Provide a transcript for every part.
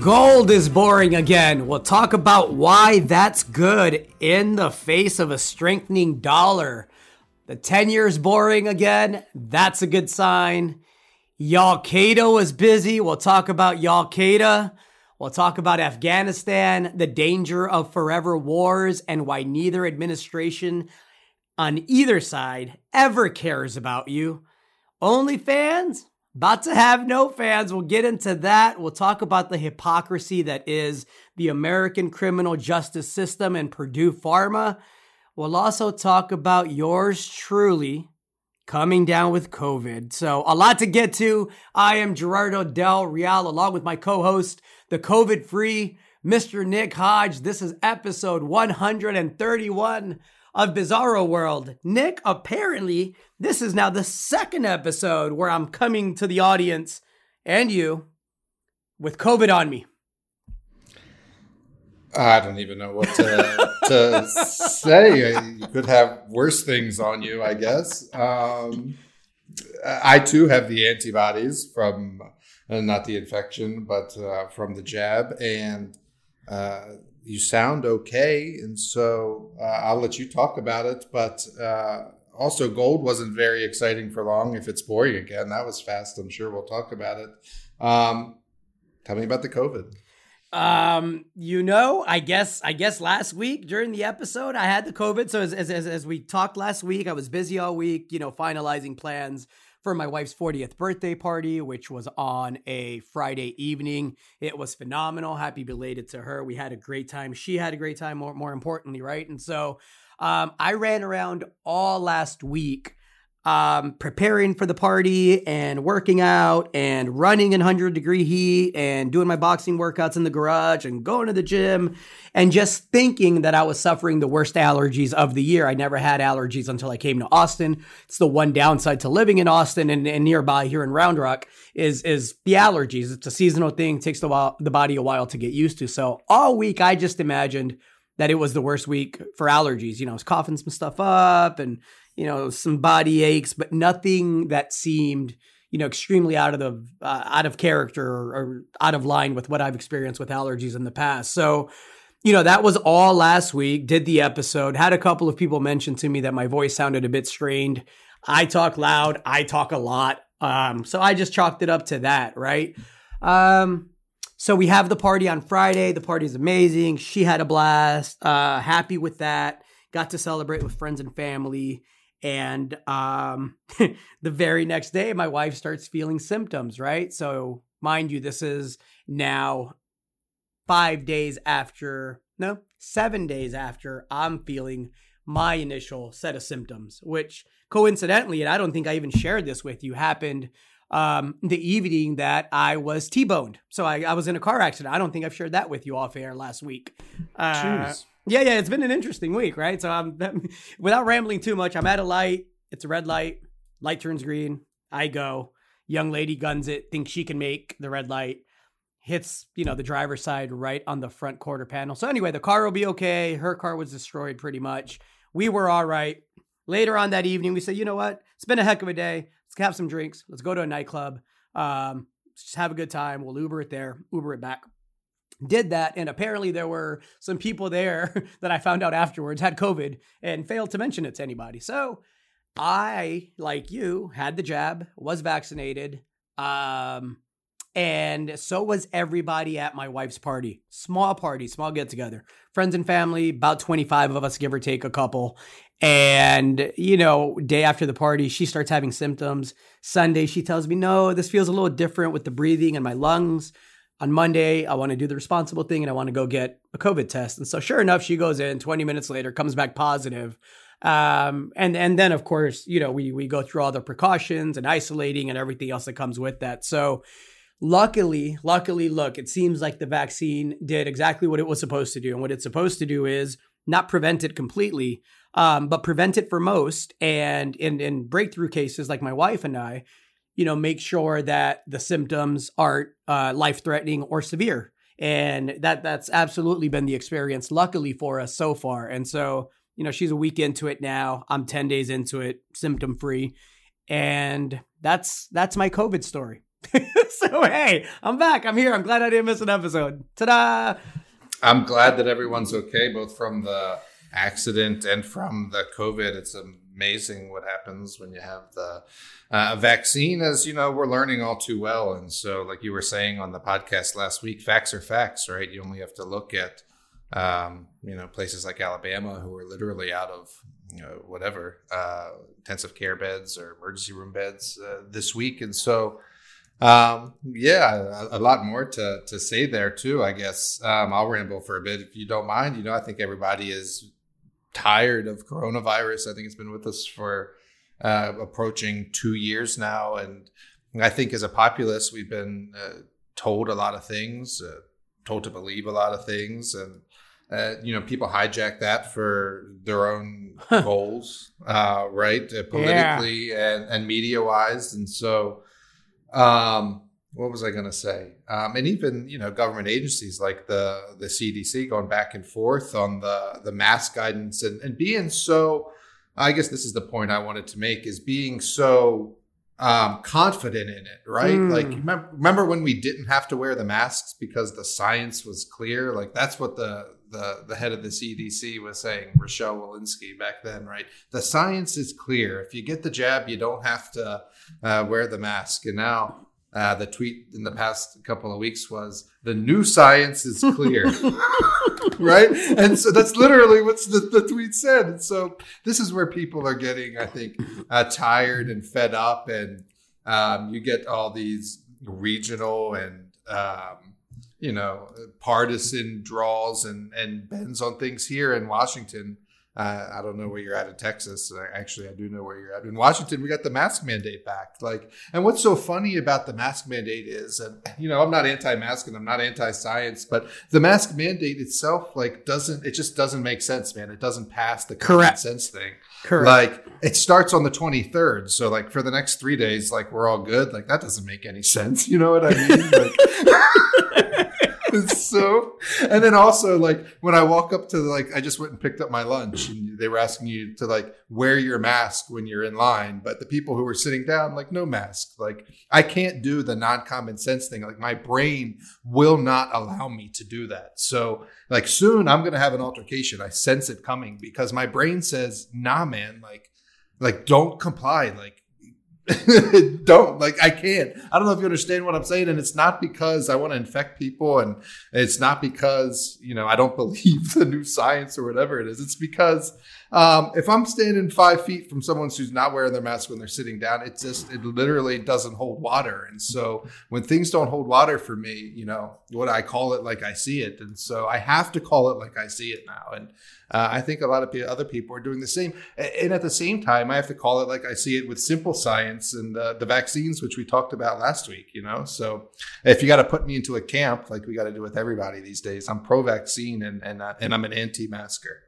Gold is boring again. We'll talk about why that's good in the face of a strengthening dollar. The 10 years boring again. That's a good sign. Y'all Qaeda is busy. We'll talk about Y'all Qaeda. We'll talk about Afghanistan, the danger of forever wars, and why neither administration on either side ever cares about you. OnlyFans? About to have no fans. We'll get into that. We'll talk about the hypocrisy that is the American criminal justice system and Purdue Pharma. We'll also talk about yours truly coming down with COVID. So, a lot to get to. I am Gerardo Del Real, along with my co host, the COVID free Mr. Nick Hodge. This is episode 131 of Bizarro World. Nick, apparently, this is now the second episode where I'm coming to the audience and you with COVID on me. I don't even know what to, to say. You could have worse things on you, I guess. Um, I too have the antibodies from uh, not the infection, but uh, from the jab, and uh, you sound okay, and so uh, I'll let you talk about it. But uh, also, gold wasn't very exciting for long. If it's boring again, that was fast. I'm sure we'll talk about it. Um, tell me about the COVID. Um, you know, I guess I guess last week during the episode I had the COVID. So as as as we talked last week, I was busy all week, you know, finalizing plans for my wife's 40th birthday party, which was on a Friday evening. It was phenomenal. Happy belated to her. We had a great time. She had a great time, more, more importantly, right? And so um, I ran around all last week um, preparing for the party and working out and running in 100 degree heat and doing my boxing workouts in the garage and going to the gym and just thinking that I was suffering the worst allergies of the year. I never had allergies until I came to Austin. It's the one downside to living in Austin and, and nearby here in Round Rock is, is the allergies. It's a seasonal thing. Takes the, while, the body a while to get used to. So all week I just imagined that it was the worst week for allergies. You know, I was coughing some stuff up and you know, some body aches, but nothing that seemed, you know, extremely out of the uh, out of character or, or out of line with what I've experienced with allergies in the past. So, you know, that was all last week. Did the episode. Had a couple of people mention to me that my voice sounded a bit strained. I talk loud. I talk a lot. Um, so I just chalked it up to that, right? Um, so we have the party on Friday. The party is amazing. She had a blast. Uh, happy with that. Got to celebrate with friends and family. And um, the very next day, my wife starts feeling symptoms, right? So, mind you, this is now five days after, no, seven days after I'm feeling my initial set of symptoms, which coincidentally, and I don't think I even shared this with you, happened um, the evening that I was T-boned. So I, I, was in a car accident. I don't think I've shared that with you off air last week. Uh, yeah, yeah, it's been an interesting week, right? So I'm without rambling too much. I'm at a light. It's a red light. Light turns green. I go. Young lady guns it. Thinks she can make the red light. Hits you know the driver's side right on the front quarter panel. So anyway, the car will be okay. Her car was destroyed pretty much. We were all right. Later on that evening, we said, you know what? It's been a heck of a day. Let's have some drinks. Let's go to a nightclub. Um, just have a good time. We'll Uber it there. Uber it back did that and apparently there were some people there that I found out afterwards had COVID and failed to mention it to anybody. So I, like you, had the jab, was vaccinated, um, and so was everybody at my wife's party. Small party, small get together. Friends and family, about 25 of us, give or take a couple. And, you know, day after the party, she starts having symptoms. Sunday, she tells me, no, this feels a little different with the breathing and my lungs on Monday, I want to do the responsible thing and I want to go get a COVID test. And so, sure enough, she goes in 20 minutes later, comes back positive. Um, and and then of course, you know, we we go through all the precautions and isolating and everything else that comes with that. So, luckily, luckily, look, it seems like the vaccine did exactly what it was supposed to do, and what it's supposed to do is not prevent it completely, um, but prevent it for most. And in in breakthrough cases like my wife and I, you know, make sure that the symptoms aren't uh, life threatening or severe. And that that's absolutely been the experience, luckily for us so far. And so, you know, she's a week into it now. I'm 10 days into it, symptom free. And that's that's my COVID story. so hey, I'm back. I'm here. I'm glad I didn't miss an episode. Ta-da! I'm glad that everyone's okay, both from the accident and from the COVID. It's amazing what happens when you have the uh, vaccine, as you know, we're learning all too well. And so, like you were saying on the podcast last week, facts are facts, right? You only have to look at, um, you know, places like Alabama who are literally out of, you know, whatever uh, intensive care beds or emergency room beds uh, this week. And so, um, yeah, a, a, lot more to to say there too. I guess um, I'll ramble for a bit if you don't mind. You know, I think everybody is tired of coronavirus. I think it's been with us for uh, approaching two years now, and I think as a populace, we've been uh, told a lot of things, uh, told to believe a lot of things, and uh, you know, people hijack that for their own goals, uh, right? Uh, politically yeah. and, and media wise. And so, um, what was I going to say? Um, and even you know government agencies like the the CDC going back and forth on the the mask guidance and, and being so. I guess this is the point I wanted to make is being so um, confident in it, right? Mm. Like remember, remember when we didn't have to wear the masks because the science was clear? Like that's what the the the head of the CDC was saying, Rochelle Walensky back then, right? The science is clear. If you get the jab, you don't have to uh, wear the mask. And now uh, the tweet in the past couple of weeks was the new science is clear, right? And so that's literally what the, the, tweet said. And so this is where people are getting, I think, uh, tired and fed up, and um, you get all these regional and um, you know partisan draws and and bends on things here in Washington uh, I don't know where you're at in Texas. Actually, I do know where you're at in Washington. We got the mask mandate back. Like, and what's so funny about the mask mandate is, and you know, I'm not anti-mask and I'm not anti-science, but the mask mandate itself, like, doesn't it just doesn't make sense, man? It doesn't pass the correct sense thing. Correct. Like, it starts on the 23rd, so like for the next three days, like we're all good. Like that doesn't make any sense. You know what I mean? Like, so and then also like when i walk up to like i just went and picked up my lunch and they were asking you to like wear your mask when you're in line but the people who were sitting down like no mask. Like i can't do the non-common sense thing. Like my brain will not allow me to do that. So like soon i'm gonna have an altercation. I sense it coming because my brain says nah man like like don't comply. Like don't like I can't. I don't know if you understand what I'm saying, and it's not because I want to infect people, and it's not because you know I don't believe the new science or whatever it is. It's because um, if I'm standing five feet from someone who's not wearing their mask when they're sitting down, it just it literally doesn't hold water. And so when things don't hold water for me, you know what I call it like I see it, and so I have to call it like I see it now. And uh, I think a lot of other people are doing the same. And at the same time, I have to call it like I see it with simple science and uh, the vaccines, which we talked about last week, you know? So if you got to put me into a camp, like we got to do with everybody these days, I'm pro vaccine and, and, uh, and I'm an anti masker.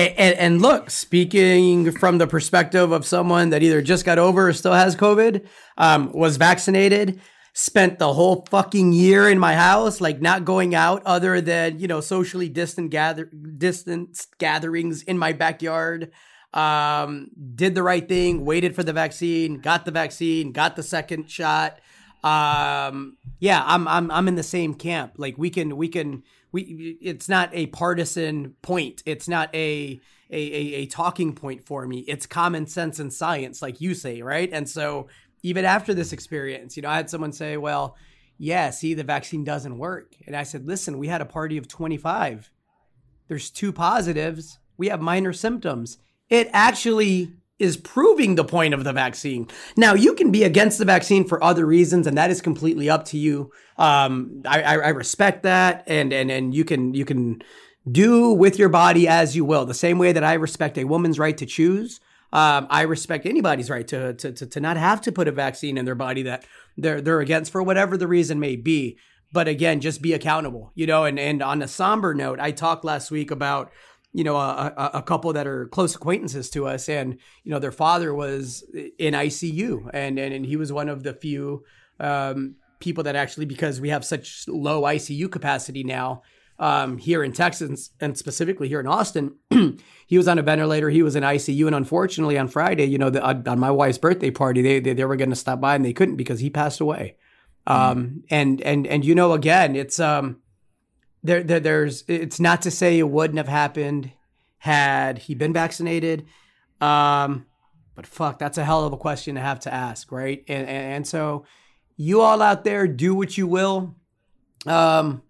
And, and, and, look, speaking from the perspective of someone that either just got over or still has COVID, um, was vaccinated, spent the whole fucking year in my house, like not going out other than, you know, socially distant gather distance gatherings in my backyard. Um, did the right thing, waited for the vaccine, got the vaccine, got the second shot. Um, yeah, I'm I'm I'm in the same camp. Like we can we can we it's not a partisan point. It's not a a, a, a talking point for me. It's common sense and science, like you say, right? And so even after this experience, you know, I had someone say, well, yeah, see, the vaccine doesn't work. And I said, listen, we had a party of 25. There's two positives. We have minor symptoms. It actually is proving the point of the vaccine. Now, you can be against the vaccine for other reasons, and that is completely up to you. Um, I, I, I respect that, and and and you can you can do with your body as you will. The same way that I respect a woman's right to choose um, I respect anybody's right to, to, to to not have to put a vaccine in their body that they're they're against for whatever the reason may be. But again, just be accountable, you know. And and on a somber note, I talked last week about you know a, a, couple that are close acquaintances to us, and you know their father was in ICU, and and, and he was one of the few um, people that actually because we have such low ICU capacity now um, here in Texas and specifically here in Austin. he was on a ventilator. He was in ICU, and unfortunately, on Friday, you know, the, on my wife's birthday party, they they, they were going to stop by and they couldn't because he passed away. Um, and and and you know, again, it's um, there, there there's it's not to say it wouldn't have happened had he been vaccinated. Um, but fuck, that's a hell of a question to have to ask, right? And and, and so you all out there do what you will. Um,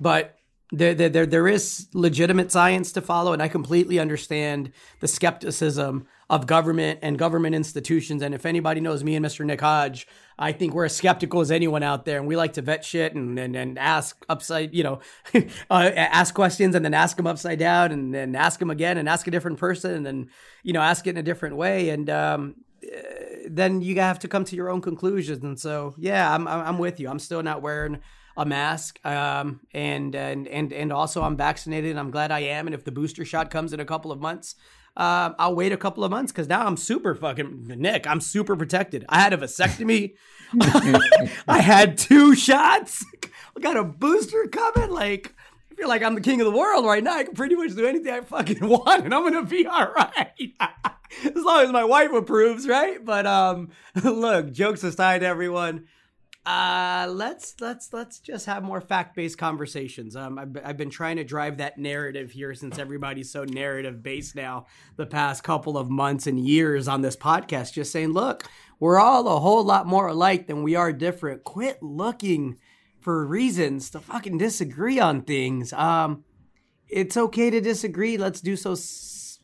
but there, there, there, there is legitimate science to follow, and I completely understand the skepticism of government and government institutions. And if anybody knows me and Mr. Nick Hodge, I think we're as skeptical as anyone out there, and we like to vet shit and and, and ask upside, you know, uh, ask questions and then ask them upside down, and then ask them again, and ask a different person, and then you know ask it in a different way, and um, then you have to come to your own conclusions. And so, yeah, I'm I'm with you. I'm still not wearing a mask. Um, and and and and also I'm vaccinated. And I'm glad I am. And if the booster shot comes in a couple of months, uh, I'll wait a couple of months because now I'm super fucking Nick. I'm super protected. I had a vasectomy. I had two shots. I got a booster coming. Like I feel like I'm the king of the world right now. I can pretty much do anything I fucking want, and I'm gonna be all right. as long as my wife approves, right? But um, look, jokes aside, everyone. Uh, let's let's let's just have more fact-based conversations. Um, I've, I've been trying to drive that narrative here since everybody's so narrative-based now the past couple of months and years on this podcast. Just saying, look, we're all a whole lot more alike than we are different. Quit looking for reasons to fucking disagree on things. Um, it's okay to disagree. Let's do so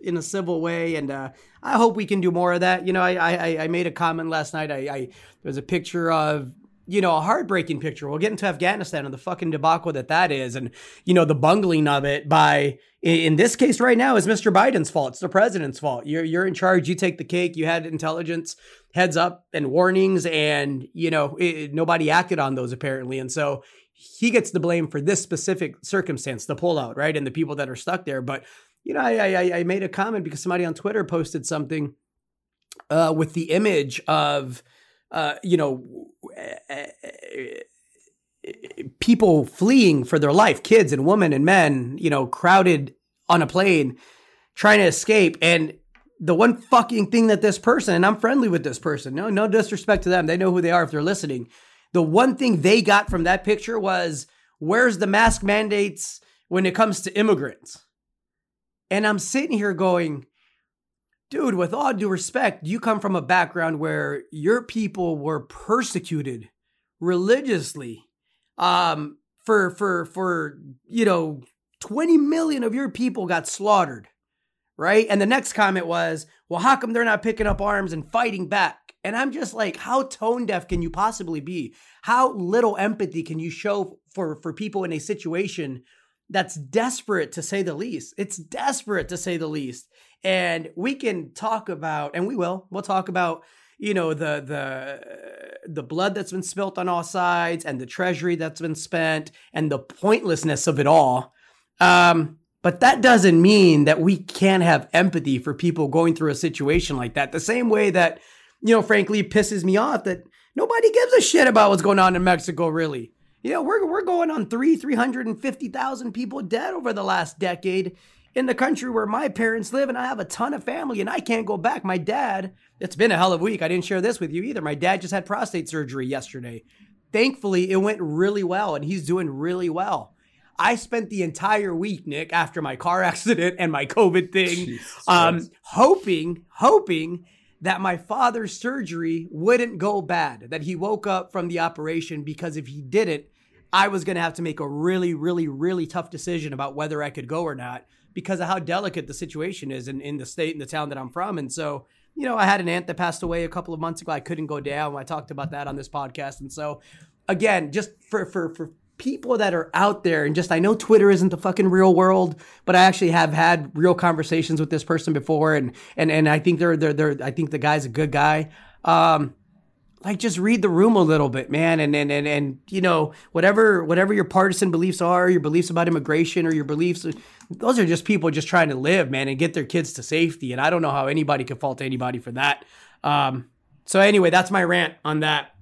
in a civil way, and uh, I hope we can do more of that. You know, I I, I made a comment last night. I, I there's a picture of you know, a heartbreaking picture. We'll get into Afghanistan and the fucking debacle that that is, and you know, the bungling of it by, in this case, right now, is Mr. Biden's fault. It's the president's fault. You're you're in charge. You take the cake. You had intelligence heads up and warnings, and you know, it, nobody acted on those apparently, and so he gets the blame for this specific circumstance, the pullout, right, and the people that are stuck there. But you know, I I, I made a comment because somebody on Twitter posted something uh, with the image of uh, you know, people fleeing for their life, kids and women and men, you know, crowded on a plane trying to escape. And the one fucking thing that this person, and I'm friendly with this person, no, no disrespect to them. They know who they are if they're listening. The one thing they got from that picture was where's the mask mandates when it comes to immigrants? And I'm sitting here going, dude, with all due respect, you come from a background where your people were persecuted religiously um, for for for you know 20 million of your people got slaughtered right? And the next comment was well how come they're not picking up arms and fighting back? And i'm just like how tone deaf can you possibly be? How little empathy can you show for for people in a situation that's desperate to say the least? It's desperate to say the least and we can talk about and we will we'll talk about you know the the the blood that's been spilt on all sides and the treasury that's been spent and the pointlessness of it all. Um but that doesn't mean that we can't have empathy for people going through a situation like that. The same way that you know frankly pisses me off that nobody gives a shit about what's going on in Mexico really. You know we're we're going on 3 350,000 people dead over the last decade in the country where my parents live and I have a ton of family and I can't go back. My dad, it's been a hell of a week. I didn't share this with you either. My dad just had prostate surgery yesterday. Thankfully, it went really well and he's doing really well. I spent the entire week, Nick, after my car accident and my COVID thing, um, hoping, hoping that my father's surgery wouldn't go bad, that he woke up from the operation because if he didn't, I was going to have to make a really, really, really tough decision about whether I could go or not because of how delicate the situation is in, in the state and the town that I'm from. And so, you know, I had an aunt that passed away a couple of months ago. I couldn't go down. I talked about that on this podcast. And so, again, just for for for people that are out there and just I know Twitter isn't the fucking real world, but I actually have had real conversations with this person before and and and I think they're they're they're I think the guy's a good guy. Um like just read the room a little bit, man, and and and and you know whatever whatever your partisan beliefs are, your beliefs about immigration or your beliefs, those are just people just trying to live, man, and get their kids to safety. And I don't know how anybody could fault anybody for that. Um, so anyway, that's my rant on that.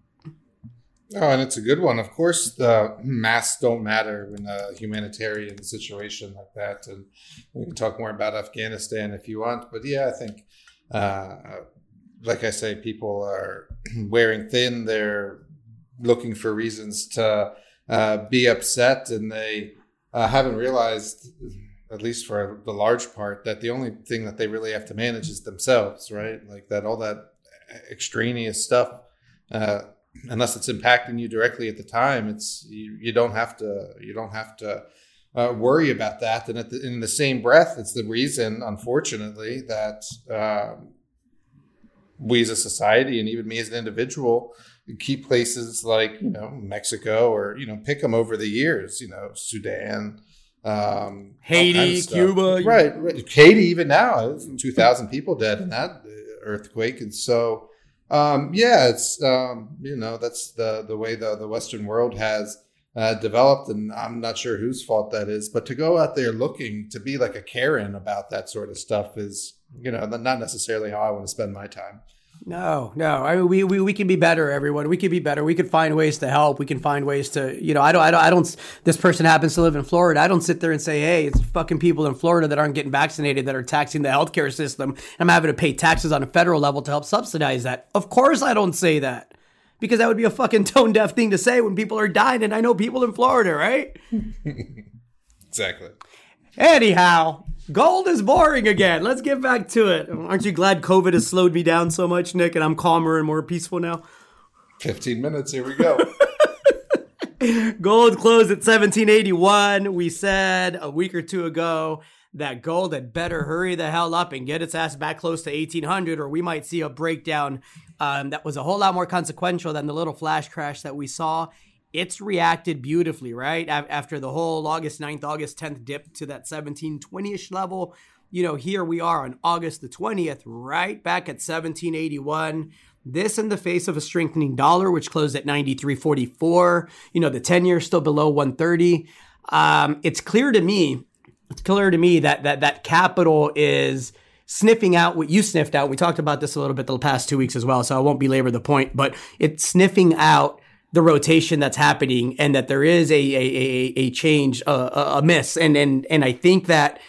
Oh, and it's a good one. Of course, the masks don't matter in a humanitarian situation like that, and we can talk more about Afghanistan if you want. But yeah, I think. Uh, like I say, people are wearing thin. They're looking for reasons to uh, be upset, and they uh, haven't realized, at least for the large part, that the only thing that they really have to manage is themselves, right? Like that, all that extraneous stuff. Uh, unless it's impacting you directly at the time, it's you, you don't have to you don't have to uh, worry about that. And the, in the same breath, it's the reason, unfortunately, that um, we as a society and even me as an individual keep places like you know Mexico or you know pick them over the years. You know Sudan. Um, Haiti, Cuba, right, right? Haiti, even now, two thousand people dead in that earthquake, and so um, yeah, it's um, you know that's the the way the the Western world has uh, developed, and I'm not sure whose fault that is. But to go out there looking to be like a Karen about that sort of stuff is you know not necessarily how I want to spend my time. No, no. I mean, we, we we can be better, everyone. We can be better. We can find ways to help. We can find ways to, you know, I don't, I don't, I don't. This person happens to live in Florida. I don't sit there and say, hey, it's fucking people in Florida that aren't getting vaccinated that are taxing the healthcare system. I'm having to pay taxes on a federal level to help subsidize that. Of course, I don't say that because that would be a fucking tone deaf thing to say when people are dying. And I know people in Florida, right? exactly. Anyhow, Gold is boring again. Let's get back to it. Aren't you glad COVID has slowed me down so much, Nick, and I'm calmer and more peaceful now? 15 minutes. Here we go. gold closed at 1781. We said a week or two ago that gold had better hurry the hell up and get its ass back close to 1800, or we might see a breakdown um, that was a whole lot more consequential than the little flash crash that we saw it's reacted beautifully, right? After the whole August 9th, August 10th dip to that 1720 ish level. You know, here we are on August the 20th, right back at 1781. This in the face of a strengthening dollar, which closed at 93.44. You know, the 10 year still below 130. Um, it's clear to me, it's clear to me that that that capital is sniffing out what you sniffed out. We talked about this a little bit the past two weeks as well, so I won't belabor the point, but it's sniffing out the rotation that's happening and that there is a a a, a change a, a miss and and and I think that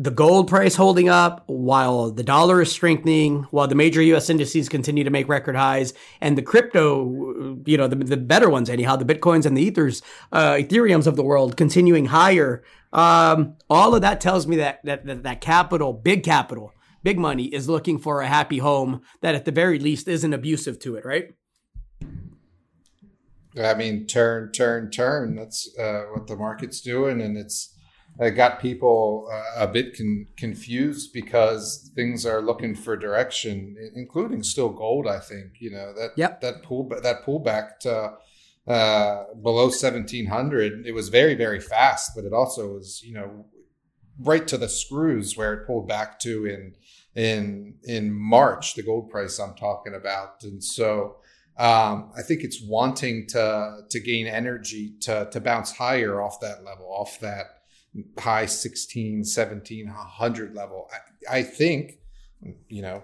the gold price holding up while the dollar is strengthening while the major US indices continue to make record highs and the crypto you know the, the better ones anyhow the bitcoins and the ethers uh, ethereums of the world continuing higher um, all of that tells me that, that that that capital big capital big money is looking for a happy home that at the very least isn't abusive to it right I mean, turn, turn, turn. That's uh, what the market's doing, and it's uh, got people uh, a bit con- confused because things are looking for direction, including still gold. I think you know that yep. that pull that pullback to uh, below seventeen hundred. It was very very fast, but it also was you know right to the screws where it pulled back to in in in March. The gold price I'm talking about, and so um, I think it's wanting to to gain energy to to bounce higher off that level, off that high 16, 17, 100 level. I, I think, you know,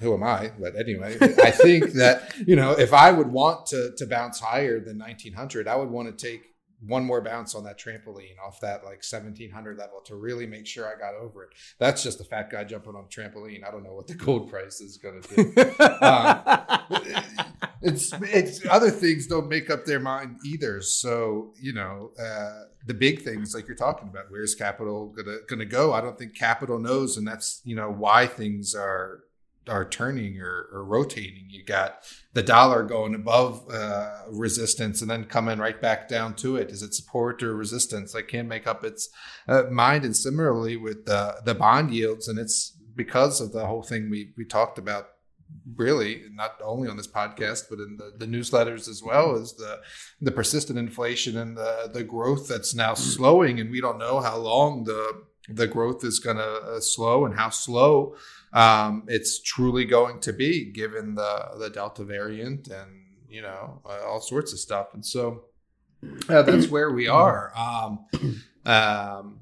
who am I? But anyway, I think that, you know, if I would want to, to bounce higher than 1900, I would want to take one more bounce on that trampoline off that like 1700 level to really make sure I got over it. That's just a fat guy jumping on a trampoline. I don't know what the gold price is going to do. uh, it's, it's other things don't make up their mind either. So, you know, uh, the big things like you're talking about, where's capital gonna, gonna go? I don't think capital knows. And that's, you know, why things are are turning or, or rotating. You got the dollar going above uh, resistance and then coming right back down to it. Is it support or resistance? I can't make up its uh, mind. And similarly with the the bond yields, and it's because of the whole thing we we talked about really not only on this podcast but in the, the newsletters as well is the the persistent inflation and the the growth that's now slowing and we don't know how long the the growth is going to uh, slow and how slow um, it's truly going to be given the the Delta variant and you know uh, all sorts of stuff. And so uh, that's where we are. Um, um,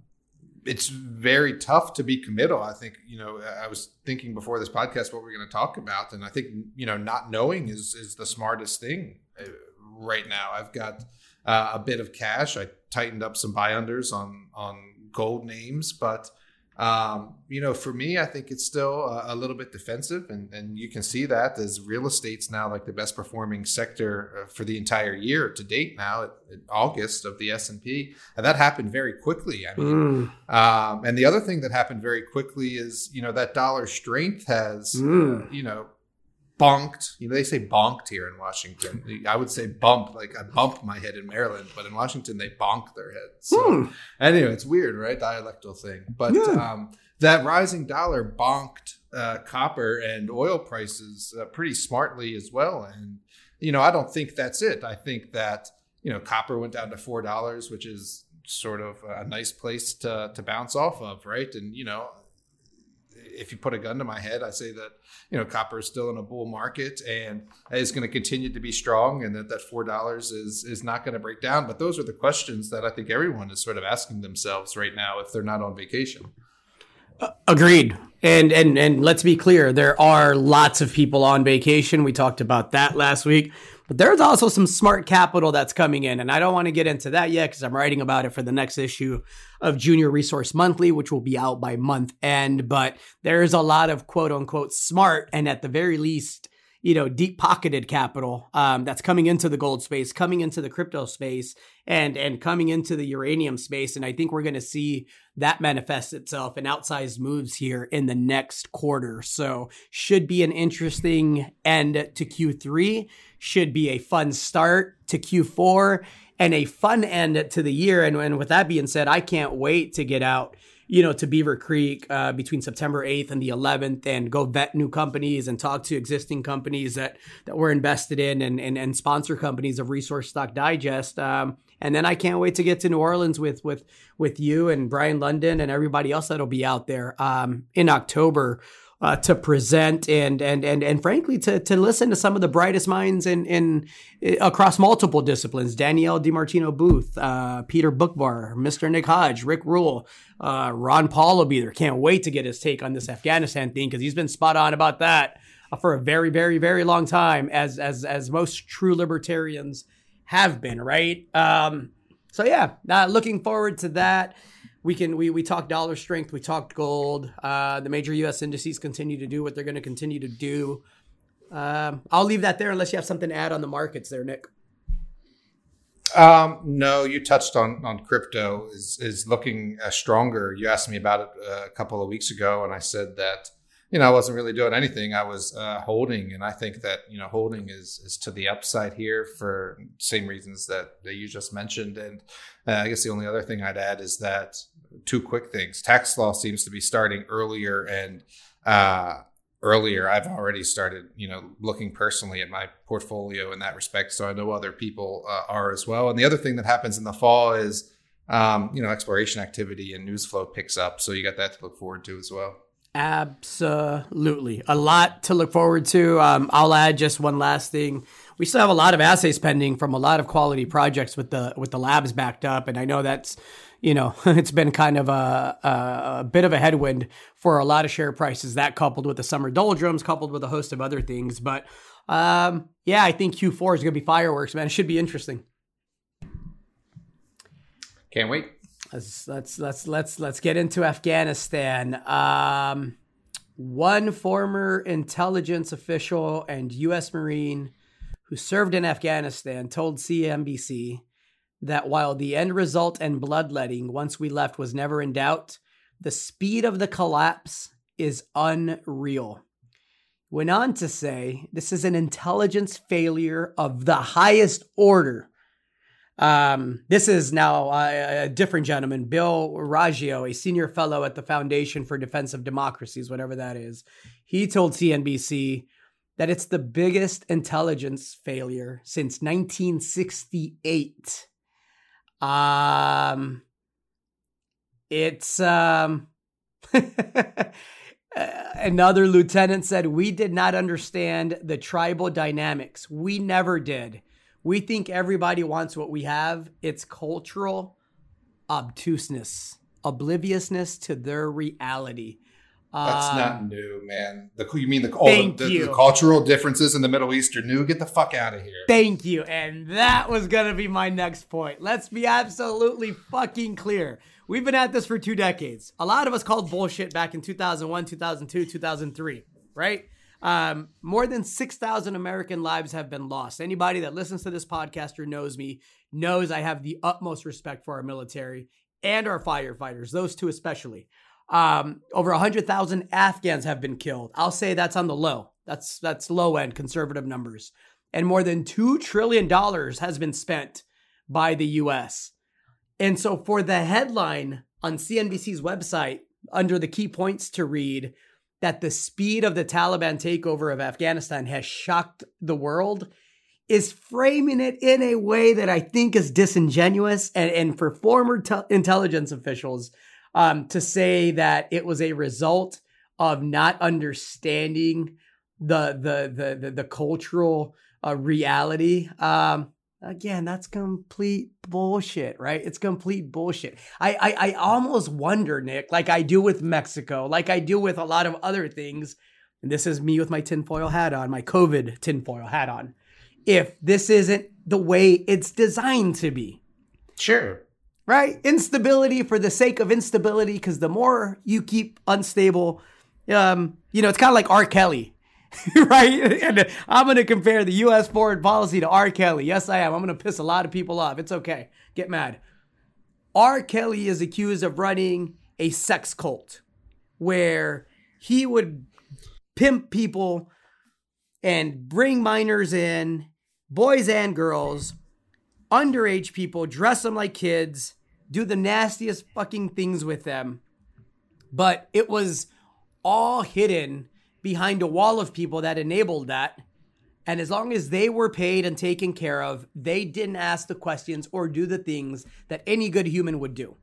it's very tough to be committal. I think you know I was thinking before this podcast what we're going to talk about, and I think you know not knowing is is the smartest thing uh, right now. I've got uh, a bit of cash. I tightened up some buy unders on on gold names, but Um, you know, for me, I think it's still a, a, little bit defensive, and, and you can see that as real estate's now like the best performing sector uh, for the entire year to date. Now, at, at August of the S and P, and that happened very quickly. I mean, mm. um, and the other thing that happened very quickly is you know that dollar strength has mm. uh, you know bonked. You know, they say bonked here in Washington. I would say bump, like I bumped my head in Maryland, but in Washington they bonk their heads. So hmm. anyway, it's weird, right? Dialectal thing. But yeah. um, that rising dollar bonked uh, copper and oil prices uh, pretty smartly as well. And you know, I don't think that's it. I think that you know, copper went down to four dollars, which is sort of a nice place to to bounce off of, right? And you know, if you put a gun to my head, I say that you know copper is still in a bull market and is going to continue to be strong, and that that four dollars is is not going to break down. But those are the questions that I think everyone is sort of asking themselves right now if they're not on vacation. Agreed. And and and let's be clear, there are lots of people on vacation. We talked about that last week. But there's also some smart capital that's coming in. And I don't want to get into that yet because I'm writing about it for the next issue of Junior Resource Monthly, which will be out by month end. But there's a lot of quote unquote smart and at the very least, you know, deep pocketed capital um, that's coming into the gold space, coming into the crypto space, and and coming into the uranium space. And I think we're going to see that manifest itself in outsized moves here in the next quarter. So should be an interesting end to Q3. Should be a fun start to Q4 and a fun end to the year. And, and with that being said, I can't wait to get out you know, to Beaver Creek uh, between September 8th and the 11th and go vet new companies and talk to existing companies that, that we're invested in and, and, and sponsor companies of Resource Stock Digest. Um, and then I can't wait to get to New Orleans with with with you and Brien Lundin and everybody else that'll be out there um, in October. Uh, to present and and and and frankly to to listen to some of the brightest minds in in, in across multiple disciplines. Danielle DiMartino Booth, uh, Peter Boockvar, Mr. Nick Hodge, Rick Rule, uh, Ron Paul will be there. Can't wait to get his take on this Afghanistan thing because he's been spot on about that uh, for a very very very long time, as as as most true libertarians have been, right? Um, so yeah, uh, looking forward to that. We can we we talked dollar strength, we talked gold. Uh, the major U.S. indices continue to do what they're going to continue to do. Um, I'll leave that there unless you have something to add on the markets there, Nick. Um, no, you touched on on crypto is is looking uh, stronger. You asked me about it uh, a couple of weeks ago, and I said that you know, I wasn't really doing anything. I was uh, holding, and I think that you know, holding is is to the upside here for same reasons that, that you just mentioned. And uh, I guess the only other thing I'd add is that two quick things: tax loss seems to be starting earlier, and uh, earlier I've already started, you know, looking personally at my portfolio in that respect. So I know other people uh, are as well. And the other thing that happens in the fall is, um, you know, exploration activity and news flow picks up. So you got that to look forward to as well. Absolutely. A lot to look forward to. Um, I'll add just one last thing. We still have a lot of assays pending from a lot of quality projects with the with the labs backed up, and I know that's you know it's been kind of a, a, a bit of a headwind for a lot of share prices. That coupled with the summer doldrums, coupled with a host of other things, but um, yeah, I think Q4 is going to be fireworks, man. It should be interesting. Can't wait. Let's let's let's let's let's get into Afghanistan. Um, one former intelligence official and U.S. Marine who served in Afghanistan told CNBC that while the end result and bloodletting once we left was never in doubt, the speed of the collapse is unreal. Went on to say this is an intelligence failure of the highest order um, this is now a, different gentleman, Bill Roggio, a senior fellow at the Foundation for Defense of Democracies, whatever that is. He told CNBC that it's the biggest intelligence failure since 1968. Um, it's um, another lieutenant said we did not understand the tribal dynamics. We never did. We think everybody wants what we have. It's cultural obtuseness, obliviousness to their reality. That's um, not new, man. The you mean the, oh, the, the, the, cultural differences in the Middle East are new? Get the fuck out of here. Thank you. And that was gonna be my next point. Let's be absolutely fucking clear. we've been at this for two decades. A lot of us called bullshit back in 2001, 2002, 2003, right? Um, more than 6,000 American lives have been lost. Anybody that listens to this podcast or knows me knows I have the utmost respect for our military and our firefighters, those two especially. Um, over 100,000 Afghans have been killed. I'll say that's on the low. That's that's low end conservative numbers. And more than 2 trillion dollars has been spent by the US. And so for the headline on CNBC's website under the key points to read that the speed of the Taliban takeover of Afghanistan has shocked the world is framing it in a way that I think is disingenuous and, and for former te- intelligence officials um, to say that it was a result of not understanding the the the the, the cultural uh, reality. Um, again, that's complete bullshit, right? It's complete bullshit. I, I I almost wonder, Nick, like I do with Mexico, like I do with a lot of other things. And this is me with my tinfoil hat on, my COVID tinfoil hat on. If this isn't the way it's designed to be. Sure right? Instability for the sake of instability, because the more you keep unstable, um, you know, it's kind of like R. Kelly, right? And I'm going to compare the U.S. foreign policy to R. Kelly. Yes, I am. I'm going to piss a lot of people off. It's okay. Get mad. R. Kelly is accused of running a sex cult where he would pimp people and bring minors in, boys and girls, underage people, dress them like kids, do the nastiest fucking things with them. But it was all hidden behind a wall of people that enabled that. And as long as they were paid and taken care of, they didn't ask the questions or do the things that any good human would do.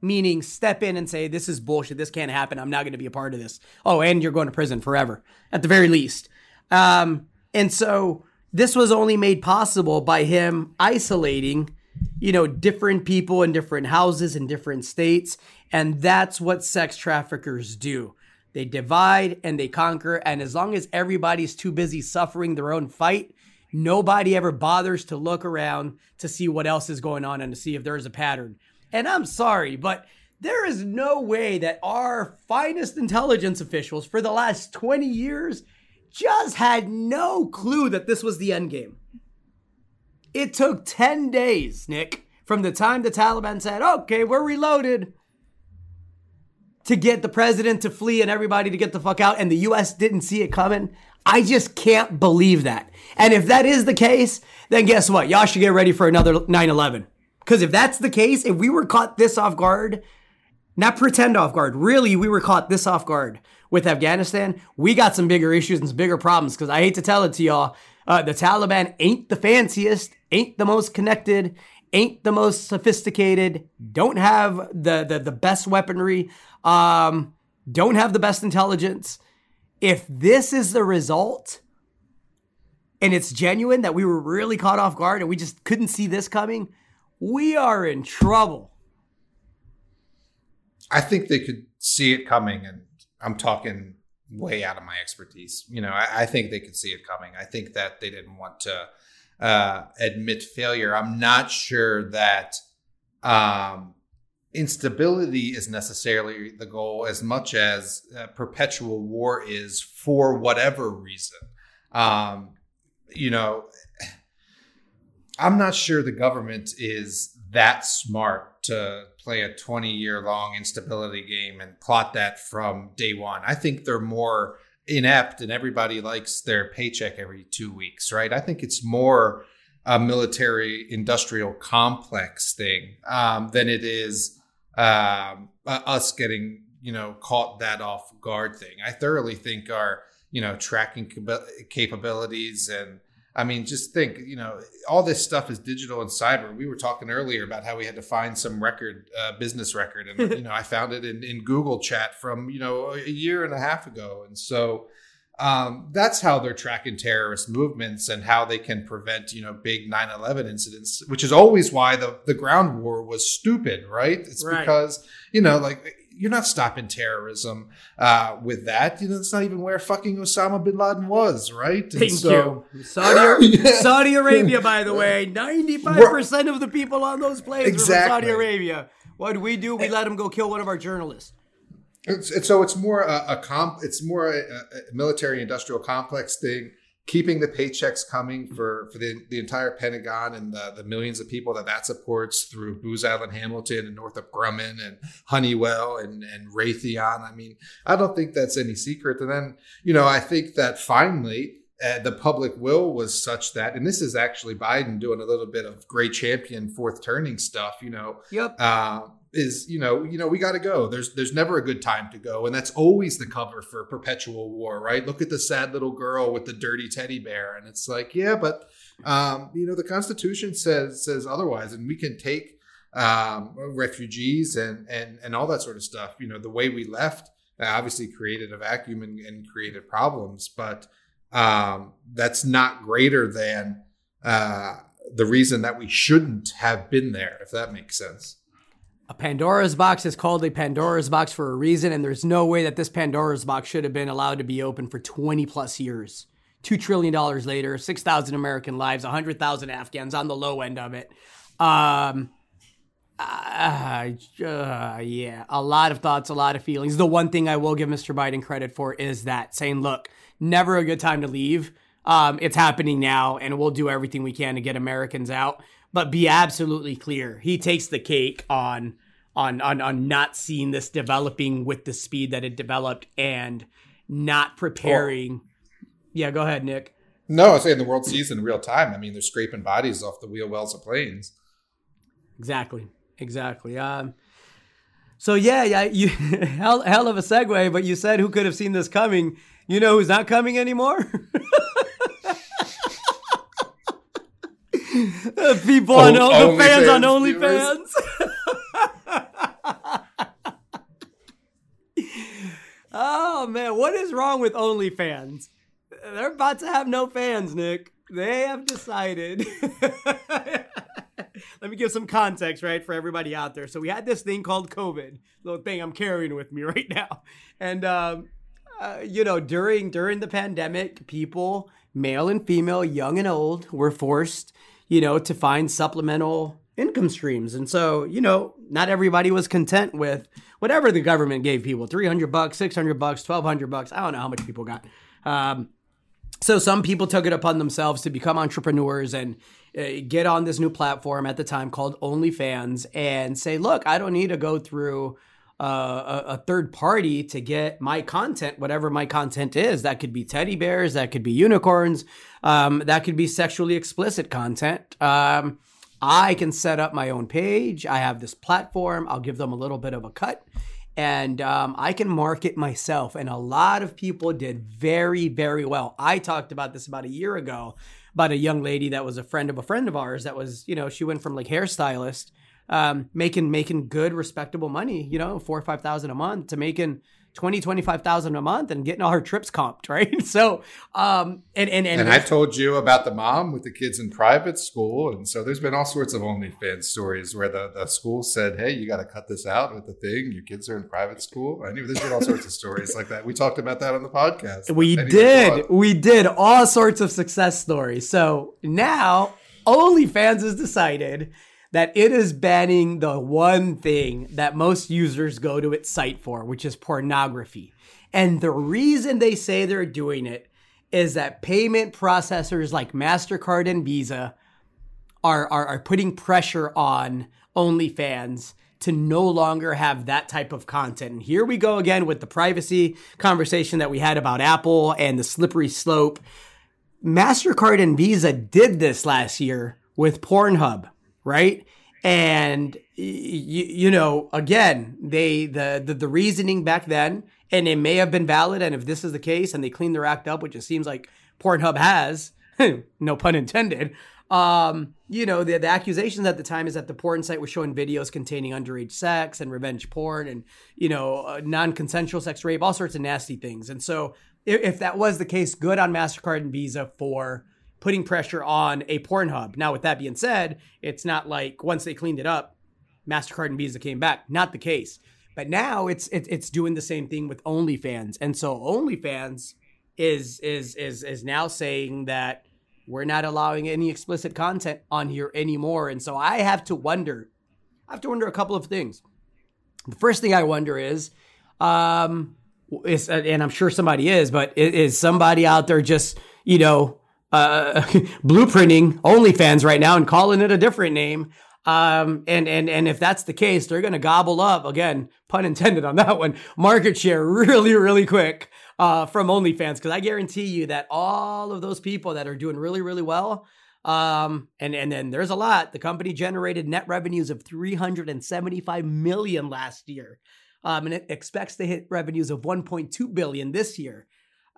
Meaning, step in and say, This is bullshit. This can't happen. I'm not going to be a part of this. Oh, and you're going to prison forever, at the very least. Um, and so this was only made possible by him isolating you know, different people in different houses in different states. And that's what sex traffickers do. They divide and they conquer. And as long as everybody's too busy suffering their own fight, nobody ever bothers to look around to see what else is going on and to see if there's a pattern. And I'm sorry, but there is no way that our finest intelligence officials for the last 20 years just had no clue that this was the end game. It took 10 days, Nick, from the time the Taliban said, okay, we're reloaded, to get the president to flee and everybody to get the fuck out, and the US didn't see it coming. I just can't believe that. And if that is the case, then guess what? Y'all should get ready for another 9 11. Because if that's the case, if we were caught this off guard, not pretend off guard, really, we were caught this off guard with Afghanistan, we got some bigger issues and some bigger problems. Because I hate to tell it to y'all, uh, the Taliban ain't the fanciest, ain't the most connected, ain't the most sophisticated, don't have the the, the best weaponry, um, don't have the best intelligence. If this is the result, and it's genuine that we were really caught off guard and we just couldn't see this coming, we are in trouble. I think they could see it coming, and I'm talking way out of my expertise. You know, I, I, think they could see it coming. I think that they didn't want to uh, admit failure. I'm not sure that um, instability is necessarily the goal as much as uh, perpetual war is for whatever reason. Um, you know, I'm not sure the government is that smart to play a 20 year long instability game and plot that from day one. I think they're more inept and everybody likes their paycheck every two weeks, right? I think it's more a military industrial complex thing um, than it is um, us getting, you know, caught that off guard thing. I thoroughly think our, you know, tracking capabilities and I mean, just think, you know, all this stuff is digital and cyber. We were talking earlier about how we had to find some record, uh, business record. And, you know, I found it in, in Google chat from, you know, a year and a half ago. And so um, that's how they're tracking terrorist movements and how they can prevent, you know, big 9 11 incidents, which is always why the, the ground war was stupid, right? It's right. because, you know, like you're not stopping terrorism uh, with that. You know, it's not even where fucking Osama bin Laden was, right? And Thank so, you. Saudi, yeah. Saudi Arabia, by the way, 95% of the people on those planes exactly. were from Saudi Arabia. What do we do? We let them go kill one of our journalists. It's, it's, so it's more a, a comp. It's more a, a military industrial complex thing keeping the paychecks coming for, for the, the entire Pentagon and the, the millions of people that that supports through Booz Allen Hamilton and Northrop Grumman and Honeywell and, and Raytheon. I mean, I don't think that's any secret. And then, you know, I think that finally, uh, the public will was such that, and this is actually Biden doing a little bit of Gray Champion fourth turning stuff, you know. Yep. Uh, is you know you know we got to go. There's there's never a good time to go and that's always the cover for perpetual war right? Look at the sad little girl with the dirty teddy bear and it's like yeah but um, you know the constitution says says otherwise and we can take um, refugees and and and all that sort of stuff. You know the way we left obviously created a vacuum and, and created problems but um, that's not greater than uh, the reason that we shouldn't have been there if that makes sense a Pandora's box is called a Pandora's box for a reason, and there's no way that this Pandora's box should have been allowed to be open for 20 plus years. $2 trillion later, 6,000 American lives, 100,000 Afghans on the low end of it. Um, uh, uh, yeah, a lot of thoughts, a lot of feelings. The one thing I will give Mr. Biden credit for is that saying, look, never a good time to leave. Um, it's happening now, and we'll do everything we can to get Americans out but be absolutely clear. He takes the cake on on on on not seeing this developing with the speed that it developed and not preparing. yeah, go ahead, Nick. No, I say in the world sees in real time. I mean, they're scraping bodies off the wheel wells of planes. Exactly. Exactly. Um, so yeah, yeah, you hell, hell of a segue. But you said who could have seen this coming? You know who's not coming anymore? People on oh, the fans, on OnlyFans. oh man, what is wrong with OnlyFans? They're about to have no fans, Nick. They have decided. Let me give some context, right, for everybody out there. So we had this thing called COVID, little thing I'm carrying with me right now, and um, uh, you know, during during the pandemic, people, male and female, young and old, were forced you know, to find supplemental income streams. And so, you know, not everybody was content with whatever the government gave people 300 bucks, 600 bucks, 1200 bucks. I don't know how much people got. Um, so some people took it upon themselves to become entrepreneurs and uh, get on this new platform at the time called OnlyFans and say, look, I don't need to go through uh, a, a, third party to get my content, whatever my content is. That could be teddy bears, that could be unicorns, um, that could be sexually explicit content. Um, I can set up my own page. I have this platform. I'll give them a little bit of a cut and um, I can market myself. And a lot of people did very, very well. I talked about this about a year ago about a young lady that was a friend of a friend of ours that was, you know, she went from like hairstylist um, making making good respectable money you know four or five thousand a month to making 20 25,000 a month and getting all her trips comped, right? So, um, and, and, and, and I told you about the mom with the kids in private school. And so there's been all sorts of OnlyFans stories where the, the school said, Hey, you got to cut this out with the thing. Your kids are in private school. I knew there's been all sorts of stories like that. We talked about that on the podcast. We did. We did all sorts of success stories. So now OnlyFans has decided that it is banning the one thing that most users go to its site for, which is pornography. And the reason they say they're doing it is that payment processors like MasterCard and Visa are, are, are putting pressure on OnlyFans to no longer have that type of content. And here we go again with the privacy conversation that we had about Apple and the slippery slope. MasterCard and Visa did this last year with Pornhub right? And you, you know, again, they the, the the reasoning back then, and it may have been valid. And if this is the case, and they cleaned their act up, which it seems like Pornhub has, no pun intended. Um, you know, the, the accusations at the time is that the porn site was showing videos containing underage sex and revenge porn and, you know, uh, non consensual sex rape, all sorts of nasty things. And so, if, if, that was the case, good on MasterCard and Visa for putting pressure on a Pornhub. Now, with that being said, it's not like once they cleaned it up, Mastercard and Visa came back. Not the case. But now it's it's, it's doing the same thing with OnlyFans, and so OnlyFans is is is is now saying that we're not allowing any explicit content on here anymore. And so I have to wonder, I have to wonder a couple of things. The first thing I wonder is, um, is and I'm sure somebody is, but is somebody out there just you know uh, blueprinting OnlyFans right now and calling it a different name? Um, and and and if that's the case, they're going to gobble up again, pun intended on that one, market share really really quick uh, from OnlyFans because I guarantee you that all of those people that are doing really really well, um, and and then there's a lot. The company generated net revenues of 375 million last year, um, and it expects to hit revenues of 1.2 billion this year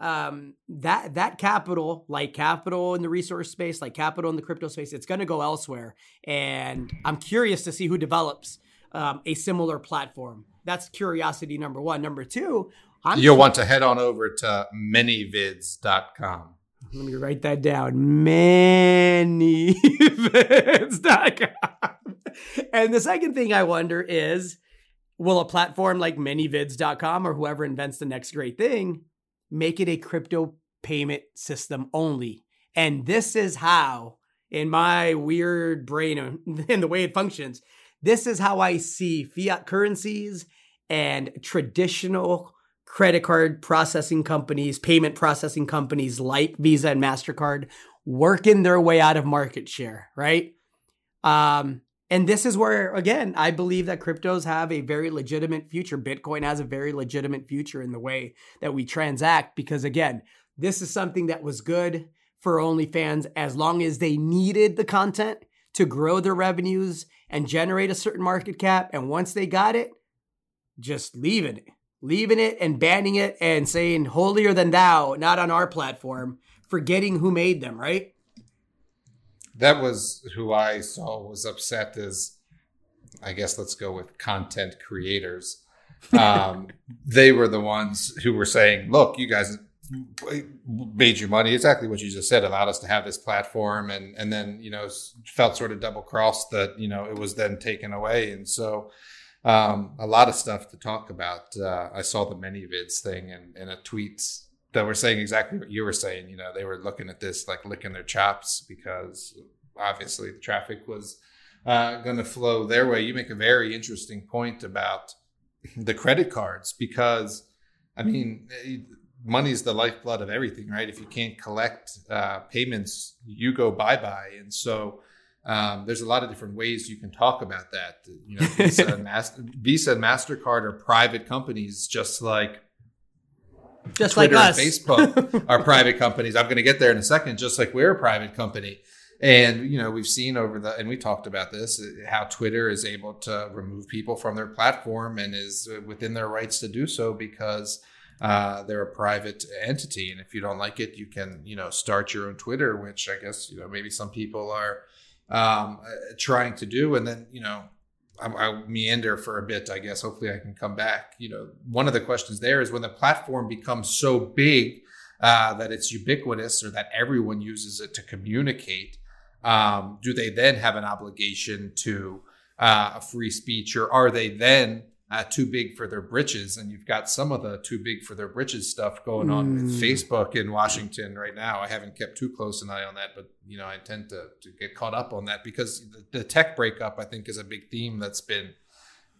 um, that that capital, like capital in the resource space, like capital in the crypto space, it's going to go elsewhere. And I'm curious to see who develops um, a similar platform. That's curiosity number one. Number two, I'm you'll want to head on over to manyvids.com. Let me write that down. Manyvids.com. and the second thing I wonder is will a platform like manyvids.com or whoever invents the next great thing make it a crypto payment system only. And this is how, in my weird brain and the way it functions, this is how I see fiat currencies and traditional credit card processing companies, payment processing companies like Visa and MasterCard working their way out of market share, right? Um, and this is where, again, I believe that cryptos have a very legitimate future. Bitcoin has a very legitimate future in the way that we transact, because again, this is something that was good for OnlyFans as long as they needed the content to grow their revenues and generate a certain market cap. And once they got it, just leaving it, leaving it and banning it and saying holier than thou, not on our platform, forgetting who made them, right? That was who I saw was upset as I guess let's go with content creators. Um, they were the ones who were saying, "Look, you guys made your money. Exactly what you just said allowed us to have this platform and and then you know felt sort of double crossed that you know it was then taken away. And so um, a lot of stuff to talk about. Uh, i saw the many vids thing and in a tweet that were saying exactly what you were saying. You know, they were looking at this like licking their chops because obviously the traffic was uh, going to flow their way. You make a very interesting point about the credit cards because, I mean, money is the lifeblood of everything, right? If you can't collect uh, payments, you go bye bye, and so. Um, there's a lot of different ways you can talk about that. You know, Visa and, Master, Visa and Mastercard are private companies, just like just Twitter like us. and Facebook are private companies. I'm going to get there in a second, just like we're a private company. And you know, we've seen over the and we talked about this how Twitter is able to remove people from their platform and is within their rights to do so because uh, they're a private entity. And if you don't like it, you can you know start your own Twitter, which I guess you know maybe some people are um, trying to do. And then you know I'll, meander for a bit, I guess. Hopefully, I can come back. You know, one of the questions there is when the platform becomes so big uh, that it's ubiquitous or that everyone uses it to communicate, um, do they then have an obligation to uh, free speech, or are they then uh, too big for their britches. And you've got some of the too big for their britches stuff going on mm. with Facebook in Washington right now. I haven't kept too close an eye on that, but you know I tend to, to get caught up on that because the, the tech breakup I think is a big theme that's been,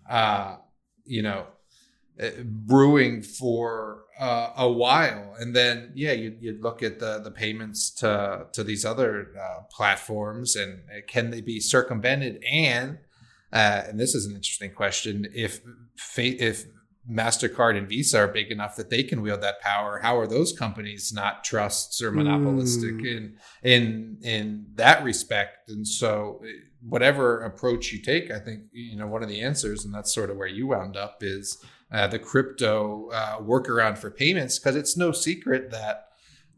uh, you know, uh, brewing for uh, a while, and then yeah, you you look at the the payments to to these other uh, platforms, and uh, can they be circumvented? And uh, and this is an interesting question: if if Mastercard and Visa are big enough that they can wield that power, how are those companies not trusts or monopolistic mm. in in in that respect? And so, whatever approach you take, I think you know one of the answers, and that's sort of where you wound up, is uh, the crypto uh, workaround for payments, because it's no secret that.